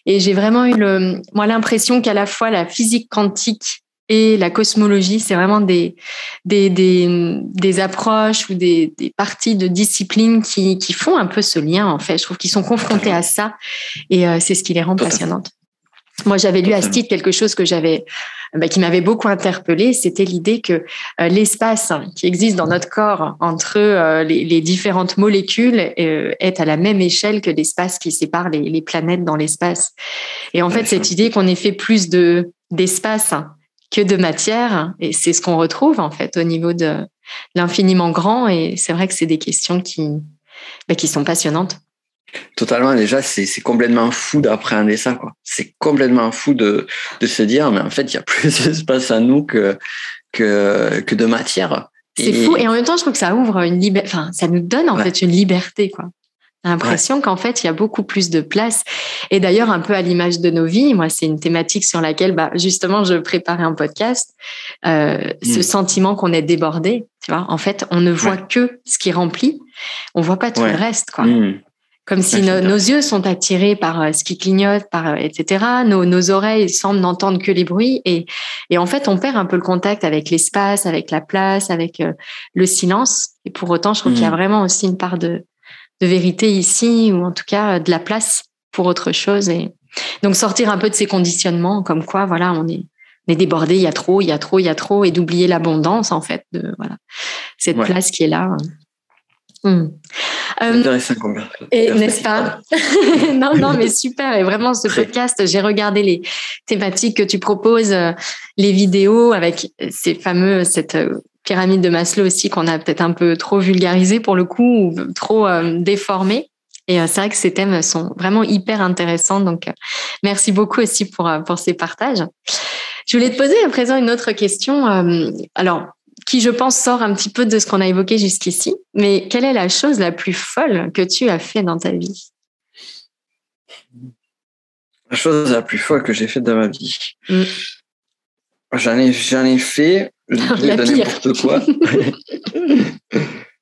et j'ai vraiment eu le, moi, l'impression qu'à la fois la physique quantique et la cosmologie, c'est vraiment des, des, des, des, approches ou des, des parties de disciplines qui, qui font un peu ce lien, en fait. Je trouve qu'ils sont confrontés à ça et euh, c'est ce qui les rend passionnantes. Moi, j'avais lu à ce titre quelque chose que j'avais, bah, qui m'avait beaucoup interpellé. C'était l'idée que euh, l'espace qui existe dans notre corps entre euh, les, les, différentes molécules euh, est à la même échelle que l'espace qui sépare les, les planètes dans l'espace. Et en fait, cette idée qu'on ait fait plus de d'espace que de matière. Et c'est ce qu'on retrouve en fait au niveau de l'infiniment grand. Et c'est vrai que c'est des questions qui, bah, qui sont passionnantes. Totalement, déjà, c'est complètement fou d'appréhender ça. C'est complètement fou de, de se dire, mais en fait, il y a plus d'espace à nous que, que, que de matière. C'est fou. Et en même temps, je trouve que ça ouvre une liberté, enfin, ça nous donne en ouais. fait une liberté, quoi l'impression ouais. qu'en fait, il y a beaucoup plus de place. Et d'ailleurs, un peu à l'image de nos vies, moi, c'est une thématique sur laquelle, bah, justement, je préparais un podcast. Euh, mmh. Ce sentiment qu'on est débordé, tu vois. En fait, on ne voit ouais. que ce qui remplit. On voit pas tout ouais. le reste, quoi. Mmh. Comme si no, nos yeux sont attirés par euh, ce qui clignote, par euh, etc. Nos, nos oreilles semblent n'entendre que les bruits et, et en fait on perd un peu le contact avec l'espace, avec la place, avec le silence. Et pour autant, je trouve mmh. qu'il y a mmh. vraiment aussi une part de de vérité ici, ou en tout cas de la place pour autre chose. Et donc sortir un peu de ces conditionnements, comme quoi, voilà, on est, on est débordé, il y a trop, il y a trop, il y a trop, et d'oublier l'abondance, en fait, de voilà, cette ouais. place qui est là. Hum. Intéressant Et n'est-ce pas Non, non, mais super. Et vraiment, ce podcast, j'ai regardé les thématiques que tu proposes, euh, les vidéos avec ces fameux, cette euh, pyramide de Maslow aussi qu'on a peut-être un peu trop vulgarisé pour le coup ou trop euh, déformé. Et euh, c'est vrai que ces thèmes sont vraiment hyper intéressants. Donc, euh, merci beaucoup aussi pour, pour ces partages. Je voulais te poser à présent une autre question. Alors, qui je pense sort un petit peu de ce qu'on a évoqué jusqu'ici, mais quelle est la chose la plus folle que tu as fait dans ta vie? La chose la plus folle que j'ai faite dans ma vie? Mm. J'en ai, j'en ai fait la n'importe quoi.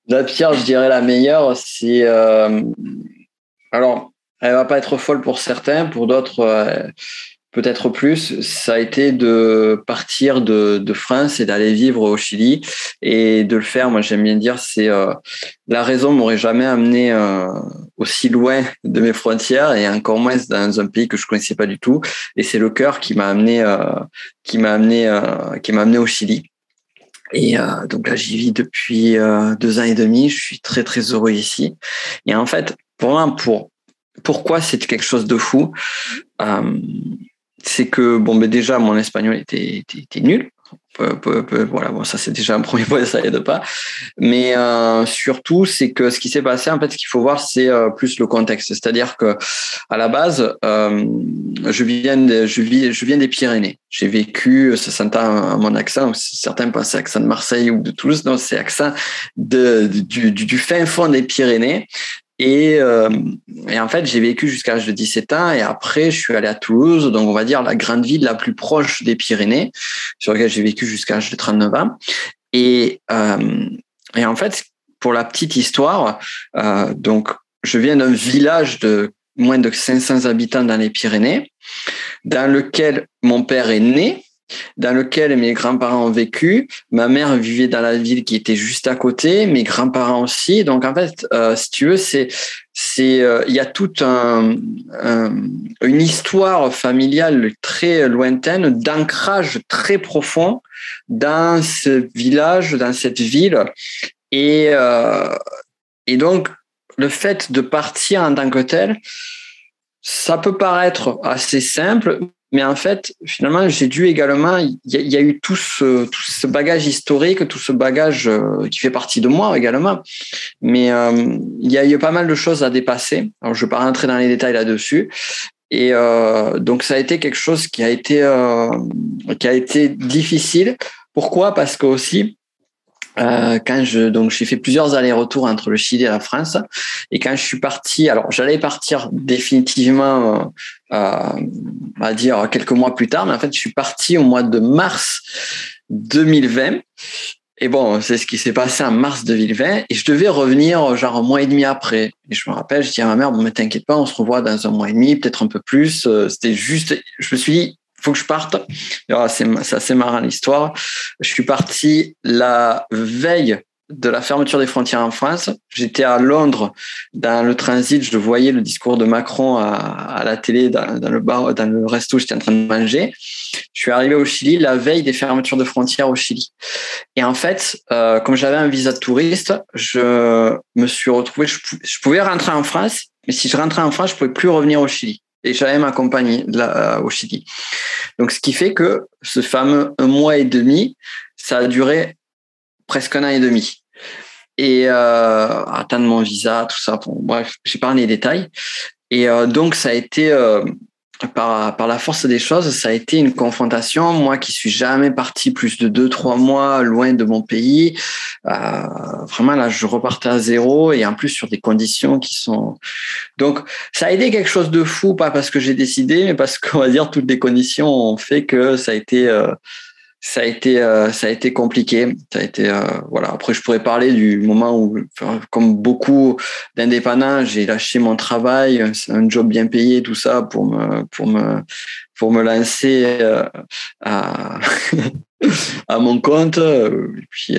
la pire, je dirais la meilleure, c'est. Euh, alors, elle va pas être folle pour certains, pour d'autres, euh, peut-être plus, ça a été de partir de, de France et d'aller vivre au Chili et de le faire. Moi, j'aime bien dire, c'est euh, la raison m'aurait jamais amené euh, aussi loin de mes frontières et encore moins dans un pays que je connaissais pas du tout. Et c'est le cœur qui m'a amené, euh, qui m'a amené, euh, qui m'a amené au Chili. Et euh, donc là, j'y vis depuis euh, deux ans et demi. Je suis très très heureux ici. Et en fait, pour moi, pour pourquoi c'est quelque chose de fou, euh, c'est que bon, mais déjà mon espagnol était, était, était nul. Voilà, bon, ça c'est déjà un premier point, ça aide pas. Mais euh, surtout, c'est que ce qui s'est passé, en fait, ce qu'il faut voir, c'est euh, plus le contexte. C'est-à-dire que à la base, euh, je viens, de, je vis, je viens des Pyrénées. J'ai vécu, ça s'entend à mon accent. Certains pensent accent de Marseille ou de Toulouse. Non, c'est accent de, du, du, du fin fond des Pyrénées. Et, euh, et, en fait, j'ai vécu jusqu'à l'âge de 17 ans et après, je suis allé à Toulouse, donc on va dire la grande ville la plus proche des Pyrénées, sur laquelle j'ai vécu jusqu'à l'âge de 39 ans. Et, euh, et en fait, pour la petite histoire, euh, donc je viens d'un village de moins de 500 habitants dans les Pyrénées, dans lequel mon père est né, dans lequel mes grands-parents ont vécu. Ma mère vivait dans la ville qui était juste à côté, mes grands-parents aussi. Donc en fait, euh, si tu veux, c'est c'est euh, il y a toute un, un, une histoire familiale très lointaine, d'ancrage très profond dans ce village, dans cette ville. Et euh, et donc le fait de partir en tant que tel, ça peut paraître assez simple, mais en fait, finalement, j'ai dû également, il y, a eu tout ce, bagage historique, tout ce bagage euh, qui fait partie de moi également. Mais euh, il y a eu pas mal de choses à dépasser. Je ne vais pas rentrer dans les détails là-dessus. Et euh, donc, ça a été quelque chose qui a été, qui a été difficile. Pourquoi? Parce que aussi, euh, quand je donc j'ai fait plusieurs allers-retours entre le Chili et la France. Et quand je suis parti alors j'allais partir définitivement euh, on va dire quelques mois plus tard mais en fait je suis parti au mois de mars 2020 et bon c'est ce qui s'est passé en mars 2020 et je devais revenir genre un mois et demi après. Et je me rappelle je dis à ma mère bon mais t'inquiète pas on se revoit dans un mois et demi peut-être un peu plus c'était juste je me suis dit faut que je parte. C'est assez marrant l'histoire. Je suis parti la veille de la fermeture des frontières en France. J'étais à Londres dans le transit, je voyais le discours de Macron à, la télé dans, dans, le bar, dans le resto où j'étais en train de manger. Je suis arrivé au Chili la veille des fermetures de frontières au Chili. Et en fait, euh, comme j'avais un visa de touriste, je me suis retrouvé, je, je pouvais rentrer en France, mais si je rentrais en France, je pouvais plus revenir au Chili et j'allais m'accompagner là, au Chili. Donc, ce qui fait que ce fameux un mois et demi, ça a duré presque un an et demi. Et euh, atteindre mon visa, tout ça. Bon, bref, j'ai pas les détails. Et euh, donc, ça a été euh, par, la force des choses, ça a été une confrontation. Moi qui suis jamais parti plus de deux, trois mois loin de mon pays, euh, vraiment là, je repartais à zéro et en plus sur des conditions qui sont. Donc, ça a été quelque chose de fou, pas parce que j'ai décidé, mais parce qu'on va dire toutes les conditions ont fait que ça a été. Euh, ça a été euh, ça a été compliqué. Ça a été euh, voilà. Après je pourrais parler du moment où comme beaucoup d'indépendants j'ai lâché mon travail un job bien payé tout ça pour me pour me pour me lancer euh, à à mon compte. Et puis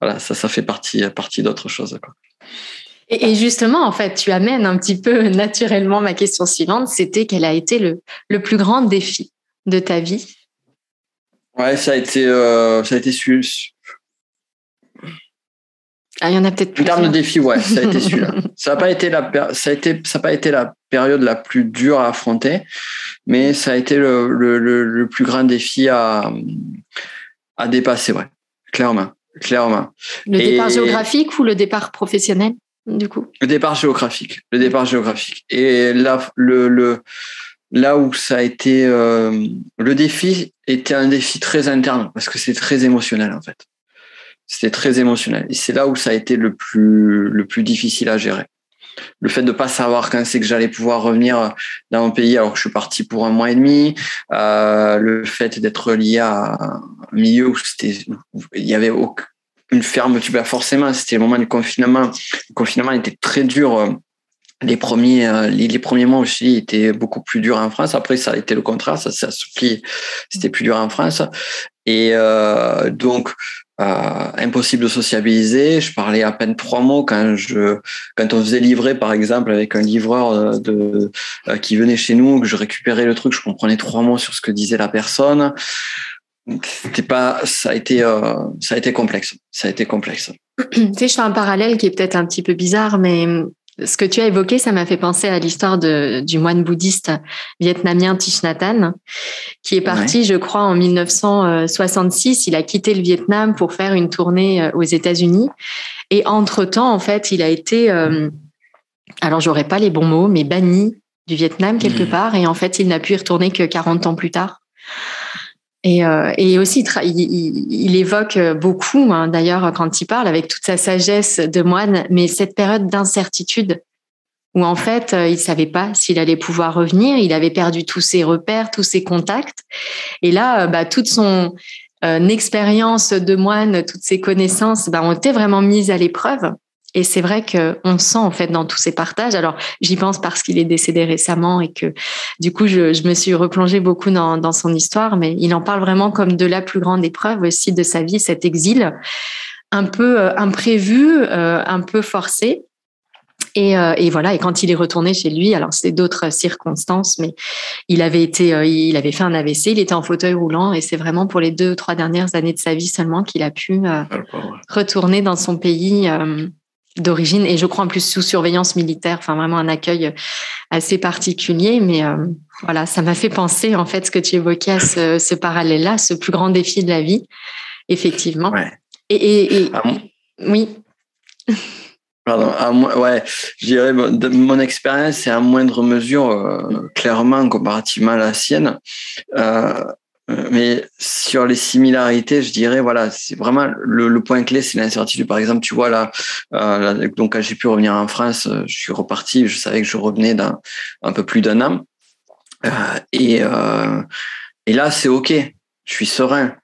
voilà ça ça fait partie partie d'autres choses. Et justement, en fait, tu amènes un petit peu naturellement ma question suivante, c'était quel a été le, le plus grand défi de ta vie? Ouais, ça a été, euh, ça a été celui. Ah, il y en a peut-être plus. En termes de défi, ouais, ça a été celui-là. ça n'a pas été la, ça a été, ça a pas été la période la plus dure à affronter, mais ça a été le, le, le, le plus grand défi à, à dépasser, ouais, clairement, clairement. Le Et... départ géographique ou le départ professionnel, du coup? Le départ géographique, le départ géographique. Et là, le, le là où ça a été euh, le défi était un défi très interne parce que c'est très émotionnel en fait. C'était très émotionnel et c'est là où ça a été le plus le plus difficile à gérer. Le fait de pas savoir quand c'est que j'allais pouvoir revenir dans mon pays alors que je suis parti pour un mois et demi, euh, le fait d'être lié à un milieu où c'était il y avait aucune fermeture, bah forcément c'était le moment du confinement. Le confinement était très dur les premiers euh, les, premiers mois aussi étaient beaucoup plus durs en France. Après, ça a été le contraire, ça s'est assoupli, c'était plus dur en France. Et euh, donc, euh, impossible de sociabiliser. Je parlais à peine trois mots quand je quand on faisait livrer par exemple avec un livreur euh, de qui venait chez nous, que je récupérais le truc, je comprenais trois mots sur ce que disait la personne. C'était pas, ça a été, ça a été complexe. Ça a été complexe. Tu sais, je fais un parallèle qui est peut-être un petit peu bizarre, mais ce que tu as évoqué, ça m'a fait penser à l'histoire du moine bouddhiste vietnamien Thich Nhat Hanh, qui est parti, je crois, en 1966. Il a quitté le Vietnam pour faire une tournée euh, aux États-Unis. Et entre-temps, en fait, il a été, euh, alors j'aurais pas les bons mots, mais banni du Vietnam quelque mmh. part. Et en fait, il n'a pu y retourner que 40 ans plus tard. Et, euh, et aussi, il, évoque beaucoup, hein, d'ailleurs, quand il parle, avec toute sa sagesse de moine, mais cette période d'incertitude où en fait, euh, il savait pas s'il allait pouvoir revenir. Il avait perdu tous ses repères, tous ses contacts. Et là, euh, bah, toute son expérience de moine, toutes ses connaissances, bah, ont été vraiment mises à l'épreuve. Et c'est vrai qu'on sent en fait dans tous ces partages. Alors j'y pense parce qu'il est décédé récemment et que du coup je, me suis replongée beaucoup dans, son histoire, mais il en parle vraiment comme de la plus grande épreuve aussi de sa vie, cet exil un peu euh, imprévu, euh, un peu forcé. Et, euh, et, voilà. Et quand il est retourné chez lui, alors c'est d'autres circonstances, mais il avait été, il avait fait un AVC, il était en fauteuil roulant, et c'est vraiment pour les deux, trois dernières années de sa vie seulement qu'il a pu ah, retourner dans son pays d'origine et je crois en plus sous surveillance militaire, enfin vraiment un accueil assez particulier. Mais euh, voilà, ça m'a fait penser en fait ce que tu évoquais à ce, parallèle-là, ce plus grand défi de la vie, effectivement. Et, oui. Pardon, ouais, je dirais mon expérience, c'est à moindre mesure, euh, clairement, comparativement à la sienne. Euh, euh, mais sur les similarités, je dirais, voilà, c'est vraiment le, point clé, c'est l'incertitude. Par exemple, tu vois là, euh, donc quand j'ai pu revenir en France, euh, je suis reparti. Je savais que je revenais d'un un peu plus d'un an, euh, et euh, et là, c'est ok, je suis serein.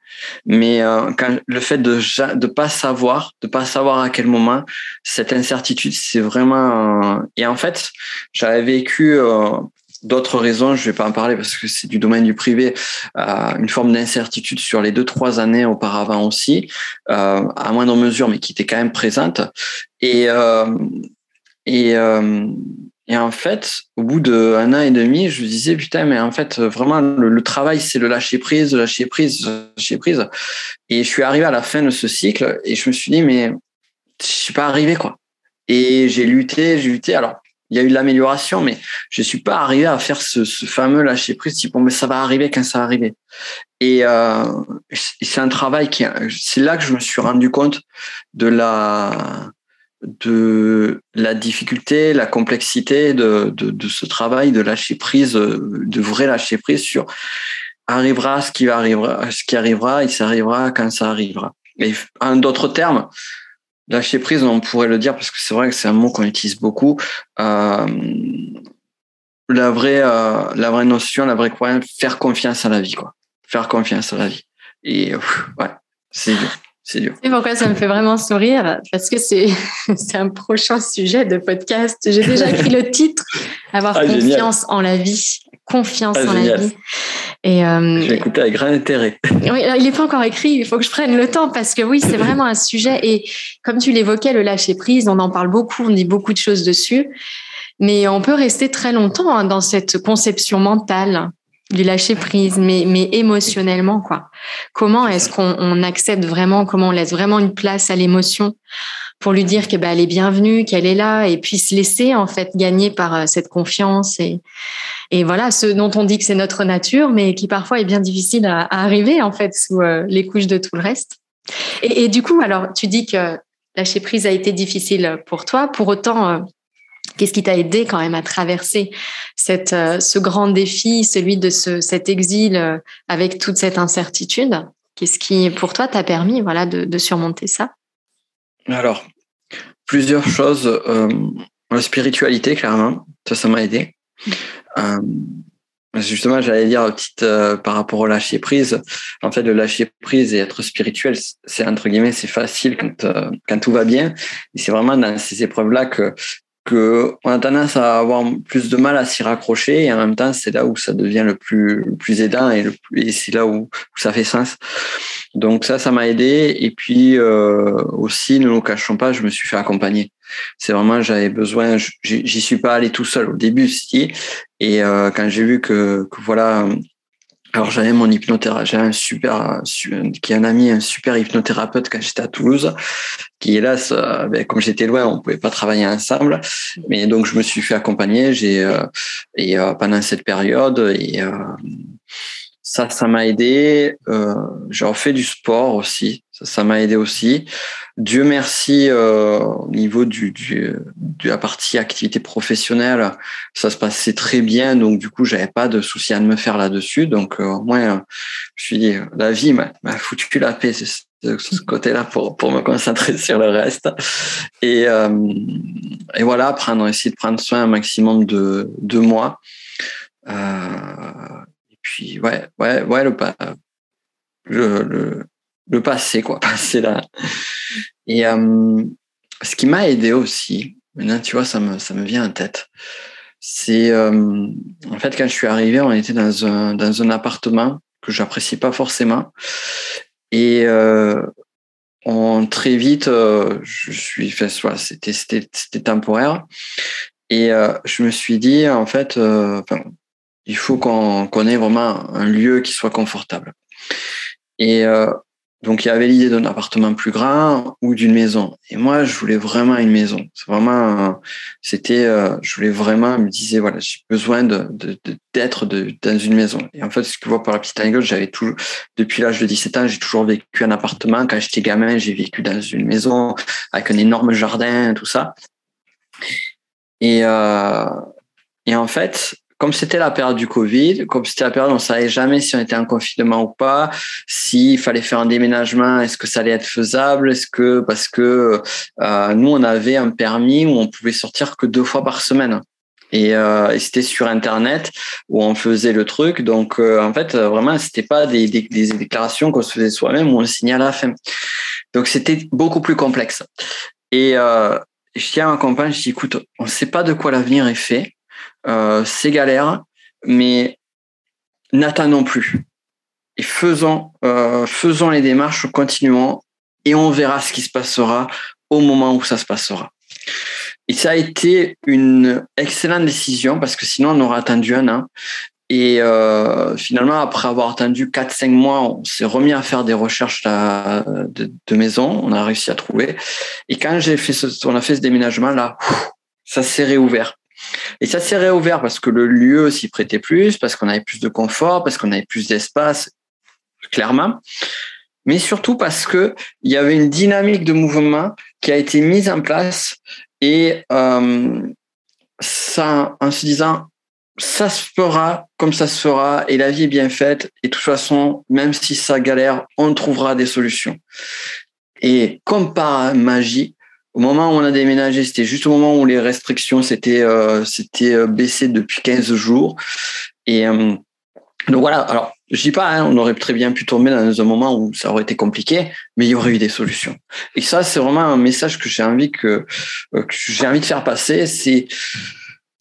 Mais quand le fait de de pas savoir, de pas savoir à quel moment, cette incertitude, c'est vraiment. et en fait, j'avais vécu d'autres raisons, je vais pas en parler parce que c'est du domaine du privé, euh, une forme d'incertitude sur les deux trois années auparavant aussi, euh, à moindre mesure, mais qui était quand même présente. Et euh, et euh, et en fait, au bout d'un an et demi, je me disais putain, mais en fait, vraiment, le, travail, c'est le lâcher prise, le lâcher prise, lâcher prise. Et je suis arrivé à la fin de ce cycle et je me suis dit mais je suis pas arrivé quoi. Et j'ai lutté, j'ai lutté. Alors il y a eu de l'amélioration, mais je suis pas arrivé à faire ce, fameux lâcher prise. Type, bon, mais ça va arriver quand ça va arriver. Et, euh, c'est un travail qui, c'est là que je me suis rendu compte de la, de la difficulté, la complexité de, de, ce travail de lâcher prise, de vrai lâcher prise sur arrivera ce qui arrivera, ce qui arrivera, et ça arrivera quand ça arrivera. Mais en d'autres termes, Lâcher prise, on pourrait le dire parce que c'est vrai que c'est un mot qu'on utilise beaucoup. Euh, la vraie, euh, la vraie notion, la vraie croyance, faire confiance à la vie, quoi. Faire confiance à la vie. Et ouais, c'est dur. C'est dur. Et pourquoi ça me fait vraiment sourire? Parce que c'est c'est un prochain sujet de podcast. J'ai déjà écrit le titre Avoir ah, confiance en la vie. Confiance ah, en la vie. Et euh, j'ai écouté avec grand intérêt. Oui, il n'est pas encore écrit. Il faut que je prenne le temps parce que oui, c'est vraiment un sujet. Et comme tu l'évoquais, le lâcher prise, on en parle beaucoup, on dit beaucoup de choses dessus, mais on peut rester très longtemps hein, dans cette conception mentale du lâcher prise, mais mais émotionnellement quoi. Comment est-ce qu'on accepte vraiment Comment on laisse vraiment une place à l'émotion pour lui dire que bah, elle est bienvenue, qu'elle est là, et puis se laisser en fait gagner par euh, cette confiance et et voilà ce dont on dit que c'est notre nature, mais qui parfois est bien difficile à, arriver en fait sous euh, les couches de tout le reste. Et, du coup, alors tu dis que lâcher prise a été difficile pour toi, pour autant. Euh, qu'est-ce qui t'a aidé quand même à traverser cette, ce grand défi, celui de ce, cet exil avec toute cette incertitude? Qu'est-ce qui, pour toi, t'a permis voilà, de, de surmonter ça? Alors, plusieurs choses. Euh, la spiritualité, clairement, ça, m'a aidé. Euh, justement, j'allais dire petite euh, par rapport au lâcher prise. En fait, le lâcher prise et être spirituel, c'est entre guillemets, c'est facile quand quand tout va bien. Et c'est vraiment dans ces épreuves-là que qu'on a tendance à avoir plus de mal à s'y raccrocher et en même temps c'est là où ça devient le plus le plus aidant et, c'est là où, ça fait sens. Donc ça ça m'a aidé et puis euh, aussi ne nous cachons pas je me suis fait accompagner. C'est vraiment j'avais besoin j'y suis pas allé tout seul au début si et euh, quand j'ai vu que, que voilà alors j'avais mon hypnothérapeute, j'ai un super, qui est un ami, un super hypnothérapeute quand j'étais à Toulouse, qui hélas, ben, comme j'étais loin, on pouvait pas travailler ensemble, mais donc je me suis fait accompagner, j'ai euh, et euh, pendant cette période et euh, ça, ça m'a aidé. j'ai refait du sport aussi, ça m'a aidé aussi. Dieu merci, euh, au niveau du, du, de la partie activité professionnelle, ça se passait très bien. Donc, du coup, j'avais pas de souci à me faire là-dessus. Donc, euh, au moins, je suis dit, la vie m'a foutu la paix de ce côté-là pour, pour me concentrer sur le reste. Et, euh, et voilà, prendre, essayer de prendre soin un maximum de, de moi. Euh, et puis, ouais, ouais, ouais, le, le, le le passé, quoi, passer là. Et euh, ce qui m'a aidé aussi, maintenant, tu vois, ça me, ça me vient en tête, c'est euh, en fait, quand je suis arrivé, on était dans un, dans un appartement que j'apprécie pas forcément. Et euh, on, très vite, je suis fait, soit c'était, temporaire. Et je me suis dit, en fait, il faut qu'on, qu'on ait vraiment un lieu qui soit confortable. Et donc il y avait l'idée d'un appartement plus grand ou d'une maison. Et moi, je voulais vraiment une maison. C'est vraiment, c'était, euh, je voulais vraiment, me disais voilà, j'ai besoin de d'être de, dans une maison. Et en fait, ce que je vois par la petite anecdote, j'avais toujours, depuis l'âge de 17 ans, j'ai toujours vécu un appartement. Quand j'étais gamin, j'ai vécu dans une maison avec un énorme jardin, tout ça. Et euh, et en fait, comme c'était la période du Covid, comme c'était la période où on savait jamais si on était en confinement ou pas, s'il fallait faire un déménagement, est-ce que ça allait être faisable, est-ce que parce que euh, nous on avait un permis où on pouvait sortir que deux fois par semaine. Et, euh, c'était sur internet où on faisait le truc. Donc euh, en fait vraiment c'était pas des, des, des déclarations qu'on se faisait soi-même ou on le signait à la fin. Donc c'était beaucoup plus complexe. Et euh, je tiens à ma compagne je dis écoute on sait pas de quoi l'avenir est fait euh, c'est galère, mais n'attendons plus. Et faisons, euh, les démarches, continuons, et on verra ce qui se passera au moment où ça se passera. Et ça a été une excellente décision parce que sinon on aurait attendu un an. Et euh, finalement, après avoir attendu 4-5 mois, on s'est remis à faire des recherches de, de, maison. On a réussi à trouver. Et quand j'ai fait on a fait ce déménagement là, ça s'est réouvert. Et ça s'est réouvert parce que le lieu s'y prêtait plus, parce qu'on avait plus de confort, parce qu'on avait plus d'espace, clairement. Mais surtout parce que il y avait une dynamique de mouvement qui a été mise en place et euh, ça, en se disant ça se fera comme ça se fera et la vie est bien faite et de toute façon même si ça galère on trouvera des solutions et comme par magie au moment où on a déménagé, c'était juste au moment où les restrictions s'étaient euh, c'était euh, baissées depuis 15 jours. Et euh, donc voilà, alors je dis pas, hein, on aurait très bien pu tomber dans un moment où ça aurait été compliqué, mais il y aurait eu des solutions. Et ça, c'est vraiment un message que j'ai envie que, que j'ai envie de faire passer. C'est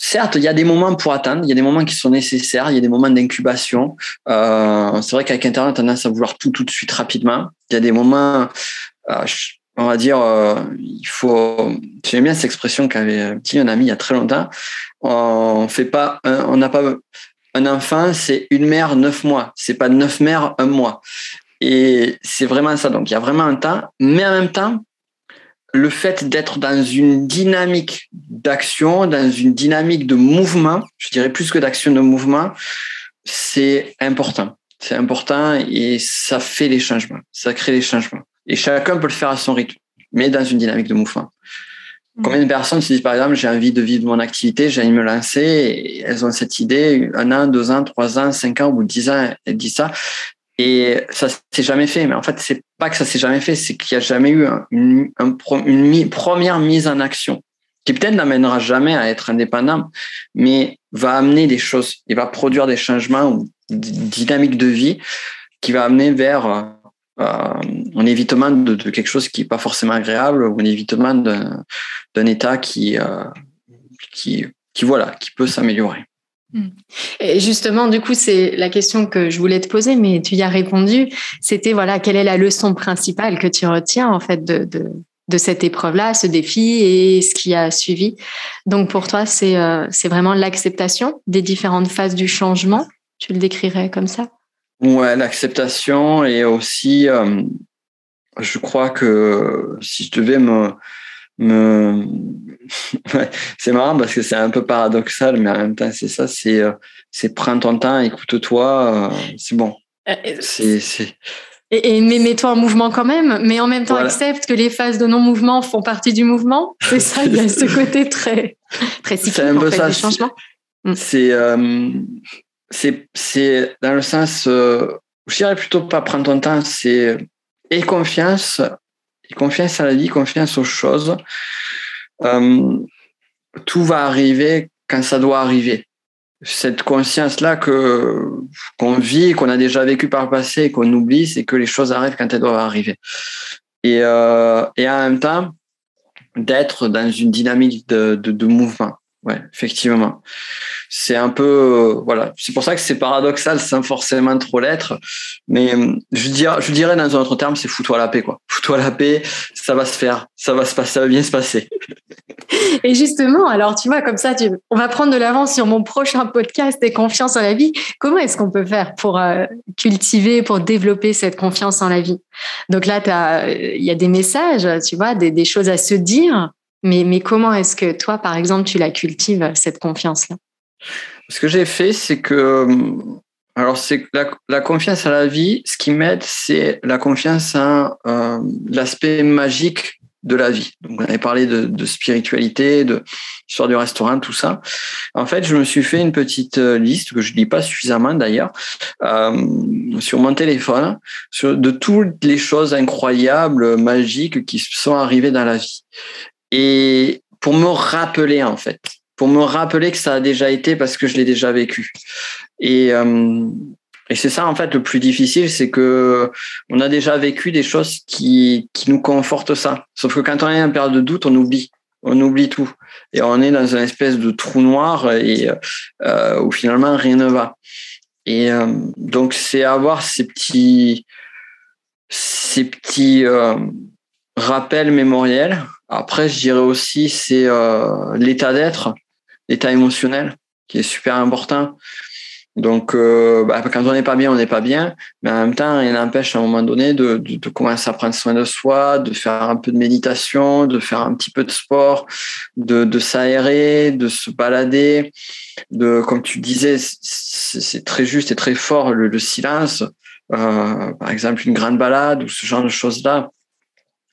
certes, il y a des moments pour attendre, il y a des moments qui sont nécessaires, il y a des moments d'incubation. Euh, c'est vrai qu'avec Internet, on a tendance à vouloir tout tout de suite rapidement. Il y a des moments, euh, on va dire, euh, il faut. J'aime bien cette expression qu'avait dit un ami il y a très longtemps. On fait pas, on n'a pas un enfant, c'est une mère neuf mois. C'est pas neuf mères un mois. Et c'est vraiment ça. Donc il y a vraiment un temps, mais en même temps, le fait d'être dans une dynamique d'action, dans une dynamique de mouvement, je dirais plus que d'action de mouvement, c'est important. C'est important et ça fait les changements, ça crée les changements. Et chacun peut le faire à son rythme, mais dans une dynamique de mouvement. Mm. Combien de personnes se disent, par exemple, j'ai envie de vivre mon activité, j'ai envie de me lancer, et elles ont cette idée, un an, deux ans, trois ans, cinq ans ou dix ans, elles disent ça, et ça s'est jamais fait. Mais en fait, c'est pas que ça s'est jamais fait, c'est qu'il n'y a jamais eu une, une première mise en action qui peut-être n'amènera jamais à être indépendant, mais va amener des choses, il va produire des changements ou des dynamiques de vie qui va amener vers euh, un évitement de, quelque chose qui n'est pas forcément agréable ou un évitement d'un état qui, euh, qui, qui voilà, qui peut s'améliorer. Hmm. Et justement, du coup, c'est la question que je voulais te poser, mais tu y as répondu. C'était voilà, quelle est la leçon principale que tu retiens en fait de, de, de cette épreuve-là, ce défi et ce qui a suivi? Donc pour toi, c'est euh, c'est vraiment l'acceptation des différentes phases du changement. Tu le décrirais comme ça? Ouais, l'acceptation et aussi, euh, je crois que si je devais me me c'est marrant parce que c'est un peu paradoxal, mais en même temps, c'est ça, c'est, euh, c'est prends ton temps, écoute-toi, euh, c'est bon. Euh, c'est, Et, et mets-toi en mouvement quand même, mais en même temps accepte que les phases de non-mouvement font partie du mouvement. C'est ça, il y a ce côté très, très cyclique c'est un peu ça, changement. Mm. C'est, c'est, c'est dans le sens, je dirais plutôt pas prendre ton temps, c'est et confiance, et confiance à la vie, confiance aux choses. Euh, tout va arriver quand ça doit arriver. Cette conscience-là que qu'on vit, qu'on a déjà vécu par le passé, qu'on oublie, c'est que les choses arrivent quand elles doivent arriver. Et, euh, et en même temps, d'être dans une dynamique de, de mouvement. Ouais, effectivement. C'est un peu, euh, voilà. C'est pour ça que c'est paradoxal sans forcément trop l'être. Mais euh, je dirais, je dirais dans un autre terme, c'est fous-toi la paix, quoi. Fous-toi la paix, ça va se faire, ça va se passer, ça va bien se passer. Et justement, alors tu vois, comme ça, tu, on va prendre de l'avance sur mon prochain podcast et confiance en la vie. Comment est-ce qu'on peut faire pour euh, cultiver, pour développer cette confiance en la vie? Donc là, il y a des messages, tu vois, des, des choses à se dire mais, comment est-ce que toi, par exemple, tu la cultives, cette confiance-là? Ce que j'ai fait, c'est que, euh, alors, c'est la, la, confiance à la vie, ce qui m'aide, c'est la confiance en euh, l'aspect magique de la vie. Donc, on avait parlé de, spiritualité, de histoire du restaurant, tout ça. En fait, je me suis fait une petite euh, liste que je lis pas suffisamment d'ailleurs sur mon téléphone de toutes les choses incroyables, magiques qui sont arrivées dans la vie et pour me rappeler en fait, pour me rappeler que ça a déjà été parce que je l'ai déjà vécu. Et, euh, et c'est ça en fait le plus difficile, c'est que on a déjà vécu des choses qui, qui nous confortent ça. Sauf que quand on est en période de doute, on oublie, on oublie tout et on est dans une espèce de trou noir et euh, où finalement rien ne va. Et euh, donc c'est avoir ces petits ces petits euh, rappels mémoriels après, je dirais aussi c'est euh, l'état d'être, l'état émotionnel qui est super important. Donc, euh, bah, quand on n'est pas bien, on n'est pas bien, mais en même temps, rien n'empêche à un moment donné de, commencer à prendre soin de soi, de faire un peu de méditation, de faire un petit peu de sport, de, s'aérer, de se balader, de, comme tu disais, c'est très juste et très fort le, le silence. Euh, par exemple, une grande balade ou ce genre de choses-là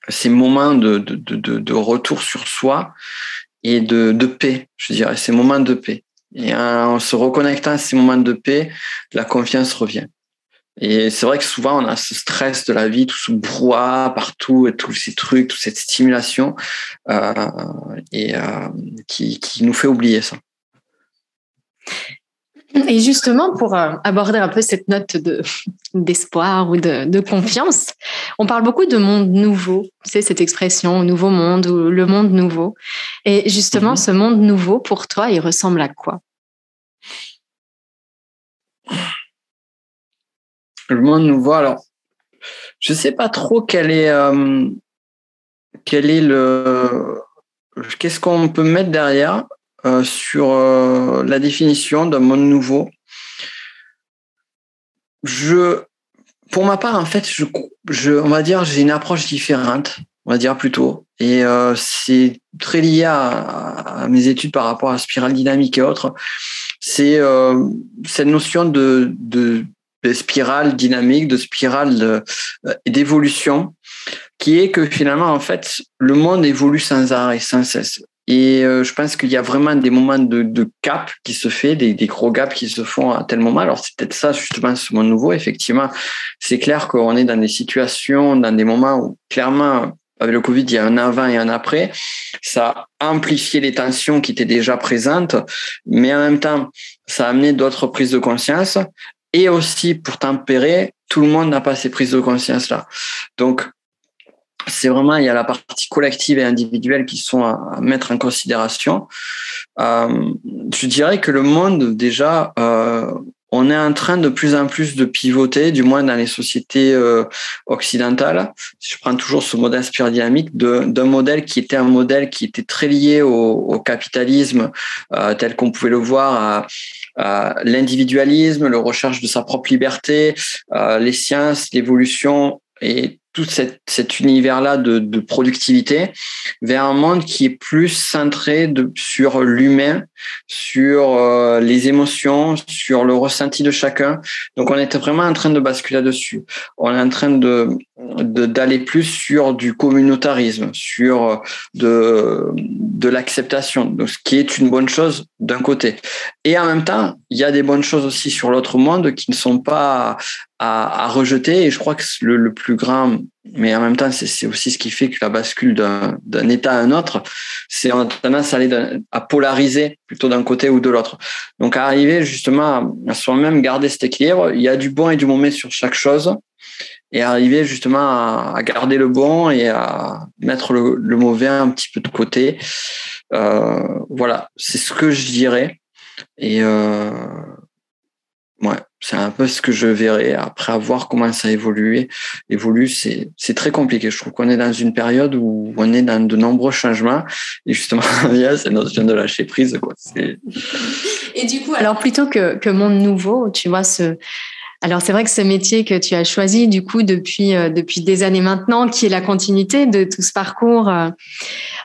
ces moments de, de, de, retour sur soi et de, de paix, je dirais, ces moments de paix. Et en se reconnectant à ces moments de paix, la confiance revient. Et c'est vrai que souvent, on a ce stress de la vie, tout ce brouhaha partout, et tous ces trucs, toute cette stimulation, euh, et euh, qui, qui nous fait oublier ça. Et justement, pour euh, aborder un peu cette note de, d'espoir ou de, de, confiance, on parle beaucoup de monde nouveau. C'est cette expression, nouveau monde ou le monde nouveau. Et justement, mm-hmm. ce monde nouveau, pour toi, il ressemble à quoi? Le monde nouveau, alors, je sais pas trop quel est, euh, quel est le, qu'est-ce qu'on peut mettre derrière. Euh, sur euh, la définition d'un monde nouveau. Je, pour ma part, en fait, je, on va dire, j'ai une approche différente, on va dire plutôt, et euh, c'est très lié à, mes études par rapport à spirale dynamique et autres. C'est cette notion de, de, de, spirale dynamique, de spirale d'évolution, qui est que finalement, en fait, le monde évolue sans arrêt, sans cesse. Et euh, je pense qu'il y a vraiment des moments de, de cap qui se fait, des, des, gros gaps qui se font à tel moment. Alors c'est peut-être ça justement ce monde nouveau. Effectivement, c'est clair qu'on est dans des situations, dans des moments où clairement avec le Covid, il y a un avant et un après. Ça a amplifié les tensions qui étaient déjà présentes, mais en même temps, ça a amené d'autres prises de conscience. Et aussi, pour tempérer, tout le monde n'a pas ces prises de conscience-là. Donc, c'est vraiment il y a la partie collective et individuelle qui sont à, mettre en considération. Euh, je dirais que le monde déjà, euh, on est en train de plus en plus de pivoter, du moins dans les sociétés euh, occidentales. Je prends toujours ce modèle spirodynamique d'un modèle qui était un modèle qui était très lié au, capitalisme, tel qu'on pouvait le voir à, l'individualisme, le recherche de sa propre liberté, les sciences, l'évolution et cet, univers-là de, de, productivité vers un monde qui est plus centré de, sur l'humain, sur euh, les émotions, sur le ressenti de chacun. Donc, on était vraiment en train de basculer là-dessus. On est en train de d'aller plus sur du communautarisme, sur de, de l'acceptation, ce qui est une bonne chose d'un côté. Et en même temps, il y a des bonnes choses aussi sur l'autre monde qui ne sont pas à, à, rejeter. Et je crois que le, le plus grand mais en même temps, c'est aussi ce qui fait que la bascule d'un état à un autre, c'est on a tendance à aller à polariser plutôt d'un côté ou de l'autre. Donc, à arriver justement à soi-même garder cet équilibre, il y a du bon et du mauvais sur chaque chose, et arriver justement à, garder le bon et à mettre le, le mauvais un petit peu de côté. Euh, voilà, c'est ce que je dirais. Et euh, ouais, c'est un peu ce que je verrai après à voir comment ça évolue. Évolue, c'est c'est très compliqué. Je trouve qu'on est dans une période où on est dans de nombreux changements et justement il y a cette notion de lâcher prise quoi. Et du coup, alors plutôt que que monde nouveau, tu vois ce alors c'est vrai que ce métier que tu as choisi du coup depuis euh, depuis des années maintenant, qui est la continuité de tout ce parcours, euh,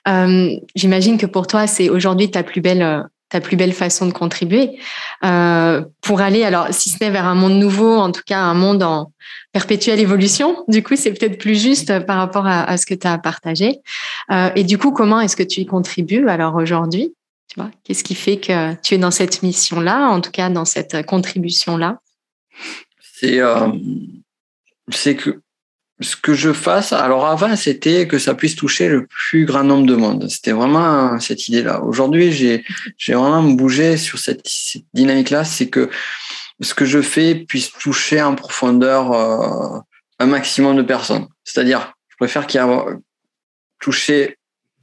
euh, j'imagine que pour toi c'est aujourd'hui ta plus belle ta plus belle façon de contribuer euh, pour aller, alors si ce n'est vers un monde nouveau, en tout cas un monde en perpétuelle évolution. Du coup, c'est peut-être plus juste par rapport à, ce que tu as partagé. Euh, et du coup, comment est-ce que tu y contribues alors aujourd'hui? Tu vois, qu'est-ce qui fait que tu es dans cette mission-là, en tout cas dans cette contribution-là? C'est euh, que ce que je fasse, alors avant, c'était que ça puisse toucher le plus grand nombre de monde. C'était vraiment cette idée-là. Aujourd'hui, j'ai, vraiment bougé sur cette, cette dynamique-là. C'est que ce que je fais puisse toucher en profondeur euh, un maximum de personnes. C'est-à-dire, je préfère qu'il y ait touché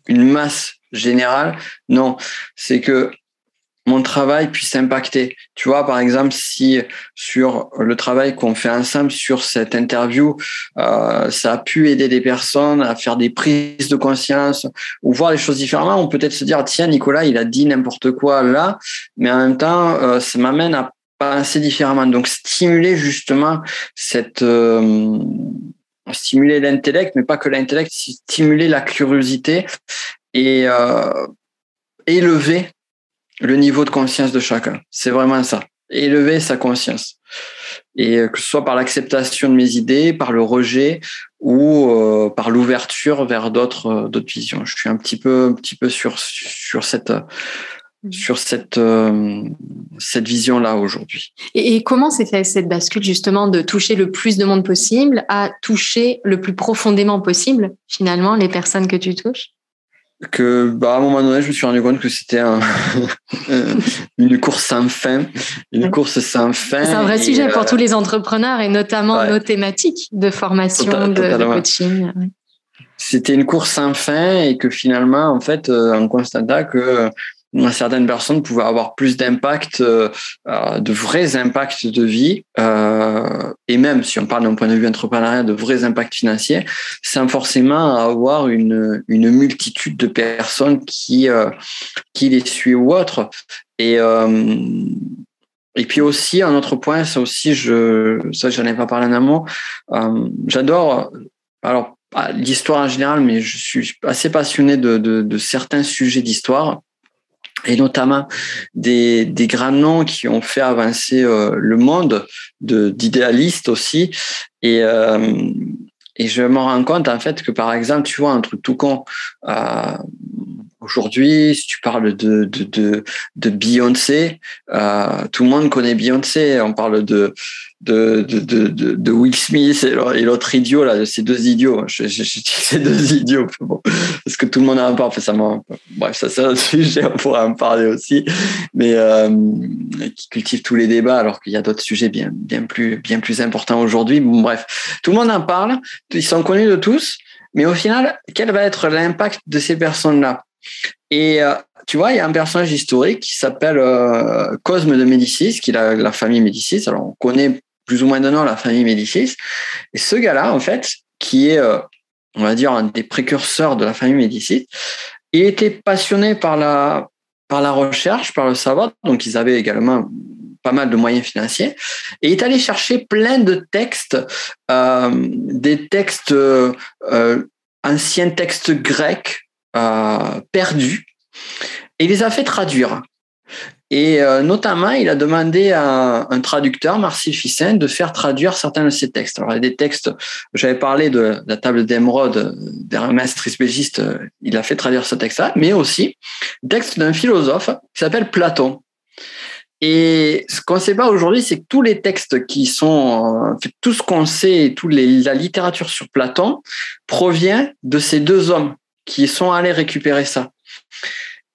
une masse générale. Non, c'est que mon travail puisse impacter. Tu vois, par exemple, si sur le travail qu'on fait ensemble sur cette interview, euh, ça a pu aider des personnes à faire des prises de conscience ou voir les choses différemment, on peut peut-être se dire, tiens, Nicolas, il a dit n'importe quoi là, mais en même temps, euh, ça m'amène à penser différemment. Donc, stimuler justement cette... Euh, stimuler l'intellect, mais pas que l'intellect, stimuler la curiosité et élever le niveau de conscience de chacun. C'est vraiment ça. Élever sa conscience. Et euh, que ce soit par l'acceptation de mes idées, par le rejet ou euh, par l'ouverture vers d'autres euh, d'autres visions. Je suis un petit peu un petit peu sur sur cette sur cette euh, cette vision là aujourd'hui. Et, et, comment s'est fait cette bascule justement de toucher le plus de monde possible à toucher le plus profondément possible finalement les personnes que tu touches? Que bah, à un moment donné, je me suis rendu compte que c'était un, une course sans fin, une course sans fin. C'est un vrai sujet pour euh, tous les entrepreneurs et notamment ouais. nos thématiques de formation, Total, de, de, coaching. Ouais. C'était une course sans fin et que finalement, en fait, euh, on constata que certaines personnes pouvaient avoir plus d'impact, euh, de vrais impacts de vie, euh, et même si on parle d'un point de vue entrepreneurial, de vrais impacts financiers, sans forcément avoir une, une multitude de personnes qui, euh, qui les suivent ou autres. Et, euh, et puis aussi, un autre point, ça aussi, je, ça, j'en ai pas parlé en amont, euh, j'adore, alors, l'histoire en général, mais je suis assez passionné de, de certains sujets d'histoire et notamment des, des grands noms qui ont fait avancer euh, le monde, d'idéalistes aussi. Et, euh, et je me rends compte en fait que par exemple, tu vois, un truc tout con, euh, Aujourd'hui, si tu parles de, de, de, de Beyoncé, euh, tout le monde connaît Beyoncé. On parle de, de, de, de, de Will Smith et l'autre idiot, là, ces deux idiots. Je, je ces deux idiots, bon, parce que tout le monde en parle. Bref, ça c'est un sujet, on pourrait en parler aussi, mais euh, qui cultive tous les débats alors qu'il y a d'autres sujets bien, bien, plus, bien plus importants aujourd'hui. Bref, tout le monde en parle, ils sont connus de tous. mais au final, quel va être l'impact de ces personnes-là? Et euh, tu vois, il y a un personnage historique qui s'appelle euh, Cosme de Médicis, qui est la, famille Médicis. Alors, on connaît plus ou moins de nom la famille Médicis. Et ce gars-là, en fait, qui est, euh, on va dire, un des précurseurs de la famille Médicis, il était passionné par la, par la recherche, par le savoir. Donc, ils avaient également pas mal de moyens financiers. Et il est allé chercher plein de textes, des textes, anciens textes grecs euh, perdus, et il les a fait traduire. Et euh, notamment, il a demandé à un traducteur, Marcel Fissin, de faire traduire certains de ses textes. Alors, il y a des textes, j'avais parlé de la table d'émeraude d'Hermès Trismégiste, il a fait traduire ce texte-là, mais aussi texte d'un philosophe qui s'appelle Platon. Et ce qu'on ne sait pas aujourd'hui, c'est que tous les textes qui sont, tout ce qu'on sait, toute la littérature sur Platon provient de ces deux hommes qui sont allés récupérer ça.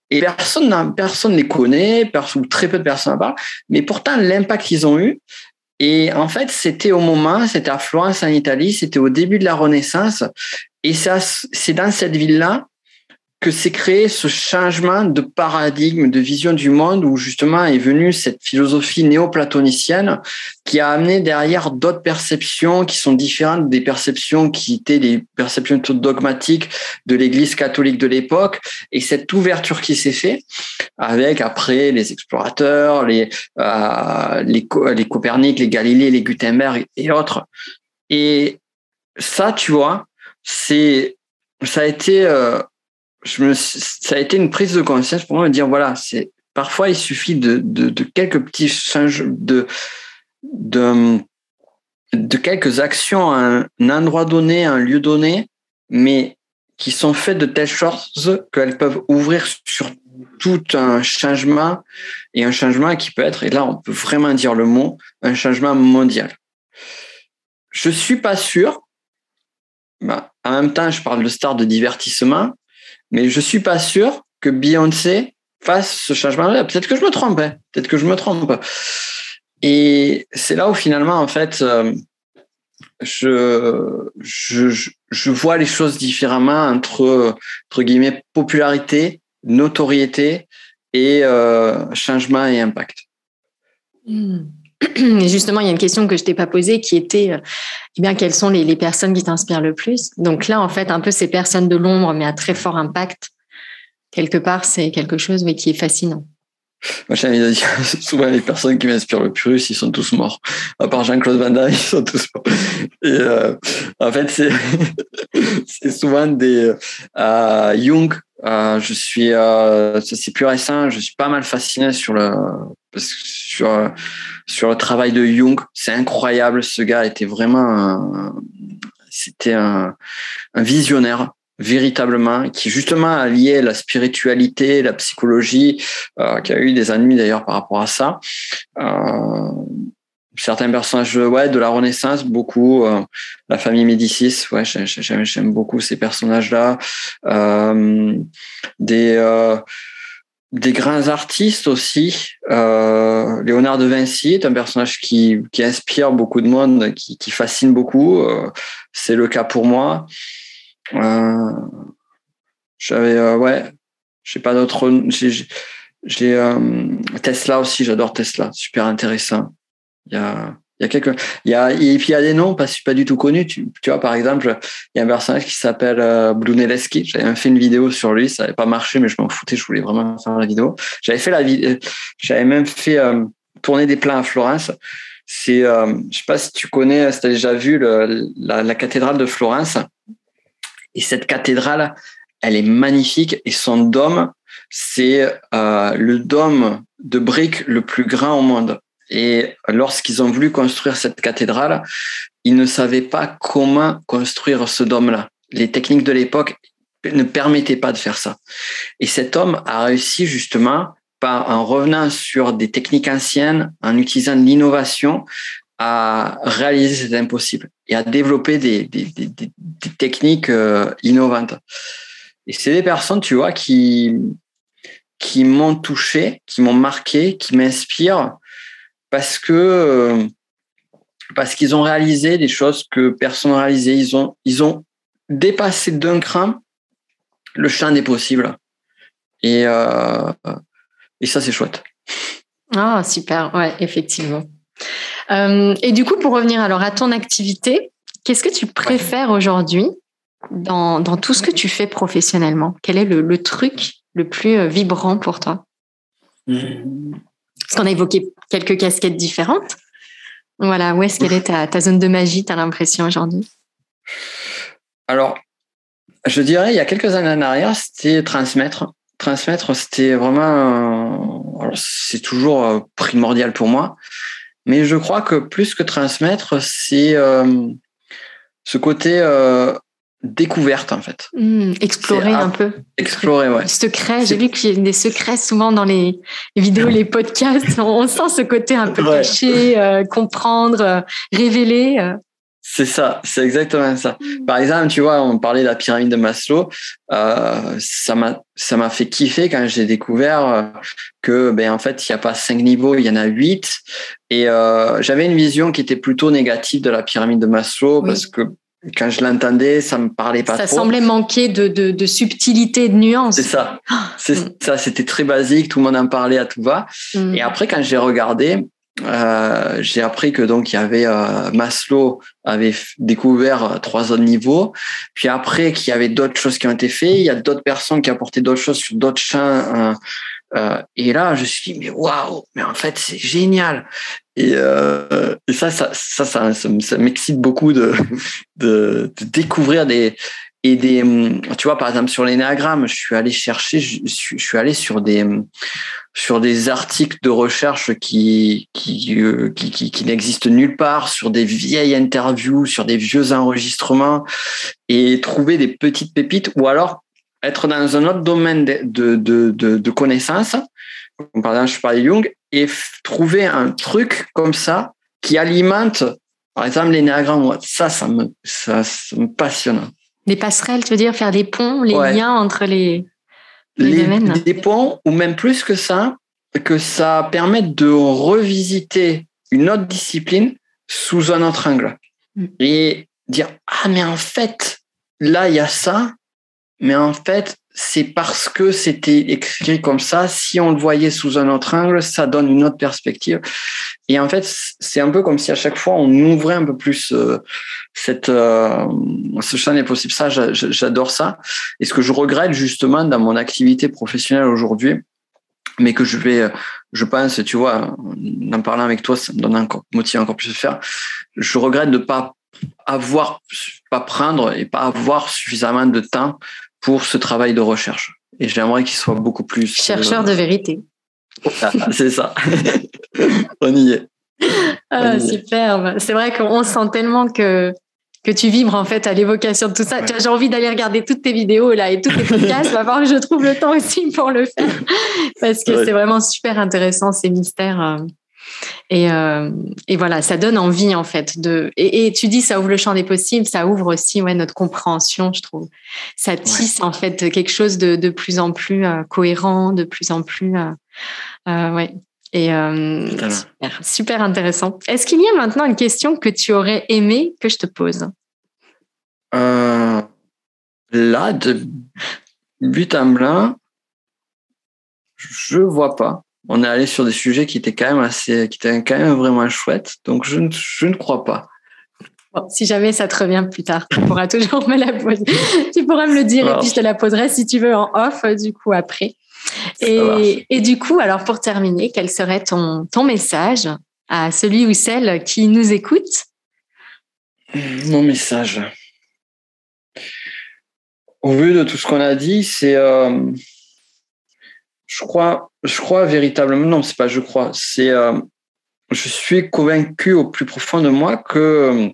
Et personne, personne ne les connaît, ou très peu de personnes en parlent, mais pourtant l'impact qu'ils ont eu. Et en fait, c'était au moment, c'était à Florence en Italie, c'était au début de la Renaissance. Et c'est dans cette ville-là que s'est créé ce changement de paradigme, de vision du monde, où justement est venue cette philosophie néo-platonicienne qui a amené derrière d'autres perceptions qui sont différentes des perceptions qui étaient les perceptions dogmatiques de l'Église catholique de l'époque, et cette ouverture qui s'est faite avec après les explorateurs, les, euh, les, les Copernic, les Galilée, les Gutenberg et autres. Et ça, tu vois, c'est ça a été euh, ça a été une prise de conscience pour moi de dire voilà, c'est parfois il suffit de, de, quelques petits changements, de, de, quelques actions à un endroit donné, à un lieu donné, mais qui sont faites de telle sorte qu'elles peuvent ouvrir sur tout un changement et un changement qui peut être, et là on peut vraiment dire le mot, un changement mondial. Je suis pas sûr, bah, en même temps je parle de star de divertissement, mais je suis pas sûr que Beyoncé fasse ce changement-là. Peut-être que je me trompe, hein. peut-être que je me trompe. Et c'est là où finalement, en fait, euh, je, je, vois les choses différemment entre, entre guillemets, popularité, notoriété et euh, changement et impact. Hmm. Justement, il y a une question que je t'ai pas posée qui était, euh, eh bien, quelles sont les, personnes qui t'inspirent le plus? Donc là, en fait, un peu ces personnes de l'ombre, mais à très fort impact, quelque part, c'est quelque chose mais qui est fascinant. Moi, j'ai envie de dire, souvent les personnes qui m'inspirent le plus, ils sont tous morts. À part Jean-Claude Van Damme, ils sont tous morts. Et euh, en fait, c'est souvent des euh, Jung. Euh, je suis, euh, c'est plus récent. Je suis pas mal fasciné sur le sur sur le travail de Jung. C'est incroyable. Ce gars était vraiment, c'était un, visionnaire véritablement, qui justement a lié la spiritualité, la psychologie, euh, qui a eu des ennemis d'ailleurs par rapport à ça. Euh, certains personnages ouais, de la Renaissance, beaucoup. Euh, la famille Médicis, ouais, j'aime beaucoup ces personnages-là. Euh, des euh, des grands artistes aussi. Euh, Léonard de Vinci est un personnage qui, qui inspire beaucoup de monde, qui, qui fascine beaucoup. Euh, c'est le cas pour moi. J'avais, ouais, j'ai pas d'autres. J'ai Tesla aussi, j'adore Tesla, super intéressant. Il y a, il y a quelques, il y a, et puis il y a des noms pas, pas du tout connus. Tu, tu vois, par exemple, il y a un personnage qui s'appelle euh, Brunelleschi. J'avais fait une vidéo sur lui, ça n'avait pas marché, mais je m'en foutais, je voulais vraiment faire la vidéo. J'avais fait la vidéo, j'avais même fait tourner des plans à Florence. C'est, euh, je sais pas si tu connais, si tu as déjà vu le, la, la cathédrale de Florence. Et cette cathédrale, elle est magnifique et son dôme, c'est euh, le dôme de briques le plus grand au monde. Et lorsqu'ils ont voulu construire cette cathédrale, ils ne savaient pas comment construire ce dôme-là. Les techniques de l'époque ne permettaient pas de faire ça. Et cet homme a réussi justement par, en revenant sur des techniques anciennes, en utilisant l'innovation, à réaliser cet impossible et à développer des, des, des, des techniques euh, innovantes. Et c'est des personnes, tu vois, qui, qui m'ont touché, qui m'ont marqué, qui m'inspirent parce que euh, parce qu'ils ont réalisé des choses que personne n'a réalisé. Ils ont, ils ont dépasser d'un cran le champ des possibles. Et, euh, et ça, c'est chouette. Ah, super, ouais, effectivement. Euh, et du coup, pour revenir alors à ton activité, qu'est-ce que tu préfères aujourd'hui dans, dans, tout ce que tu fais professionnellement? Quel est le, le truc le plus vibrant pour toi? Mmh. Parce qu'on a évoqué quelques casquettes différentes. Voilà, où est-ce qu'elle est ta, zone de magie, tu as l'impression aujourd'hui? Alors, je dirais, il y a quelques années en arrière, c'était transmettre. Transmettre, c'était vraiment, c'est toujours euh, primordial pour moi. Mais je crois que plus que transmettre, c'est euh, ce côté euh, découverte en fait. Mmh, explorer un peu. Explorer, ouais. Secret. J'ai vu qu'il y a des secrets souvent dans les vidéos, les podcasts. On sent ce côté un peu caché, comprendre, révéler. C'est ça, c'est exactement ça. Mm. Par exemple, tu vois, on parlait de la pyramide de Maslow. Euh, ça m'a, ça m'a fait kiffer quand j'ai découvert euh, que, ben en fait, il n'y a pas cinq niveaux, il y en a huit. Et euh, j'avais une vision qui était plutôt négative de la pyramide de Maslow parce que quand je l'entendais, ça me parlait pas ça trop. Ça semblait manquer de, de, de, subtilité, de nuance. C'est ça. C'est mm. ça. C'était très basique. Tout le monde en parlait à tout va. Mm. Et après, quand j'ai regardé, euh, j'ai appris que donc il y avait euh, Maslow avait découvert euh, trois autres niveaux, puis après qu'il y avait d'autres choses qui ont été faites, il y a d'autres personnes qui apportaient d'autres choses sur d'autres champs. Hein, euh, et là, je me suis dit mais waouh, mais en fait c'est génial. Et, euh, ça, ça, ça, ça, ça m'excite beaucoup de, de, de découvrir des et des, tu vois, par exemple sur l'énéagramme, je suis allé chercher, je suis, je suis allé sur des sur des articles de recherche qui qui, euh, qui, qui, qui n'existent nulle part, sur des vieilles interviews, sur des vieux enregistrements, et trouver des petites pépites, ou alors être dans un autre domaine de, de, de, de connaissances, par exemple, je parlais Jung, et trouver un truc comme ça qui alimente, par exemple, l'énéagramme. Ça, ça me, ça, ça me passionne. Des passerelles, tu veux dire, faire des ponts, les liens entre les les, des ponts, ou même plus que ça, que ça permette de revisiter une autre discipline sous un autre angle. Mm. Et dire, ah, mais en fait, là, il y a ça, mais en fait, c'est parce que c'était écrit comme ça. Si on le voyait sous un autre angle, ça donne une autre perspective. Et en fait, c'est un peu comme si à chaque fois on ouvrait un peu plus euh, cette euh, ce champ des possibles. Ça, j'adore ça. Et ce que je regrette justement dans mon activité professionnelle aujourd'hui, mais que je vais, je pense, tu vois, en parlant avec toi, ça me donne encore motive encore plus de faire. Je regrette de pas avoir, pas prendre et pas avoir suffisamment de temps pour ce travail de recherche. Et j'aimerais qu'il soit beaucoup plus... Chercheur de vérité. Ah, c'est ça. On y est. Ah, superbe. C'est vrai qu'on sent tellement que, que tu vibres en fait à l'évocation de tout ça. J'ai envie d'aller regarder toutes tes vidéos là et toutes tes podcasts. va voir que je trouve le temps aussi pour le faire parce que c'est vraiment super intéressant ces mystères. Et, euh, et, voilà, ça donne envie en fait de. Et, tu dis ça ouvre le champ des possibles, ça ouvre aussi ouais notre compréhension, je trouve. Ça tisse en fait quelque chose de, de plus en plus euh, cohérent, de plus en plus euh, euh ouais. Et super, super intéressant. Est-ce qu'il y a maintenant une question que tu aurais aimé que je te pose? Là, de but à blanc, je vois pas on est allé sur des sujets qui étaient quand même assez, qui étaient quand même vraiment chouettes. Donc, je ne, je ne crois pas. si jamais ça te revient plus tard, tu pourras toujours me la poser. tu pourras me le dire et puis je te la poserai si tu veux en off, du coup, après. Et, et, du coup, alors pour terminer, quel serait ton, ton message à celui ou celle qui nous écoute? Mon message. Au vu de tout ce qu'on a dit, c'est, euh, je crois, je crois véritablement, non, c'est pas je crois, c'est, euh, je suis convaincu au plus profond de moi que euh,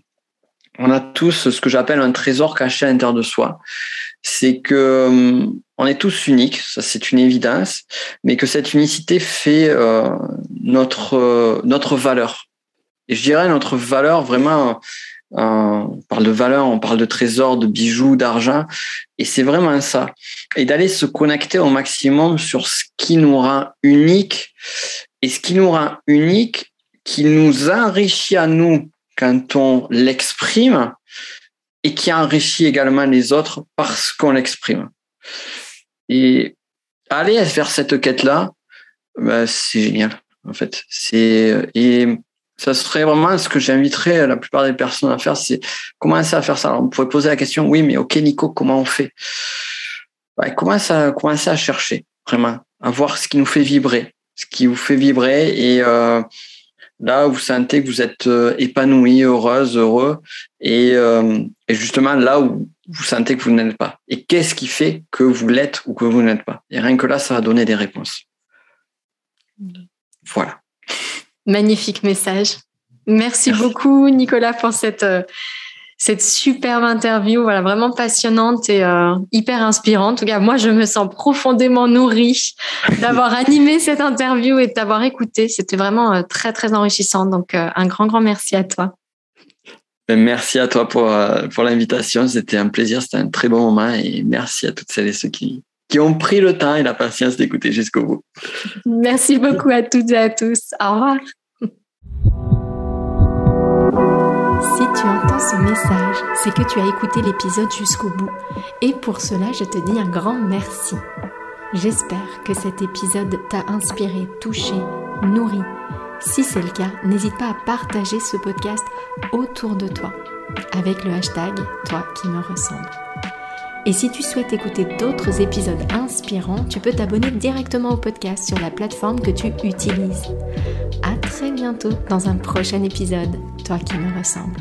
on a tous ce que j'appelle un trésor caché à l'intérieur de soi. C'est que euh, on est tous uniques, ça c'est une évidence, mais que cette unicité fait notre notre valeur. Et je dirais notre valeur vraiment on parle de valeur, on parle de trésor, de bijoux, d'argent, et c'est vraiment ça. Et d'aller se connecter au maximum sur ce qui nous rend unique, et ce qui nous rend unique, qui nous enrichit à nous quand on l'exprime, et qui enrichit également les autres parce qu'on l'exprime. Et aller faire cette quête-là, bah, c'est génial, en fait. C'est, et ça serait vraiment ce que j'inviterais la plupart des personnes à faire, c'est commencer à faire ça. Alors, on pourrait poser la question, oui, mais ok, Nico, comment on fait? Bah, commence à, commencer à chercher, vraiment, à voir ce qui nous fait vibrer, ce qui vous fait vibrer et, euh, là vous sentez que vous êtes euh, épanoui, heureuse, heureux, et, euh, et justement là où vous sentez que vous n'êtes pas. Et qu'est-ce qui fait que vous l'êtes ou que vous n'êtes pas? Et rien que là, ça va donner des réponses. Voilà. Magnifique message. Merci, beaucoup, Nicolas, pour cette, euh, cette superbe interview. Voilà, vraiment passionnante et euh, hyper inspirante. En tout cas, moi, je me sens profondément nourrie d'avoir animé cette interview et de t'avoir écouté. C'était vraiment euh, très, très enrichissant. Donc, un grand, grand merci à toi. Ben, merci à toi pour, pour l'invitation. C'était un plaisir, c'était un très bon moment et merci à toutes celles et ceux qui, qui ont pris le temps et la patience d'écouter jusqu'au bout. Merci beaucoup à toutes et à tous. Au revoir. Si tu entends ce message, c'est que tu as écouté l'épisode jusqu'au bout. Et pour cela, je te dis un grand merci. J'espère que cet épisode t'a inspiré, touché, nourri. Si c'est le cas, n'hésite pas à partager ce podcast autour de toi avec le hashtag Toi qui me ressemble. Et si tu souhaites écouter d'autres épisodes inspirants, tu peux t'abonner directement au podcast sur la plateforme que tu utilises. À très bientôt dans un prochain épisode, toi qui me ressemble.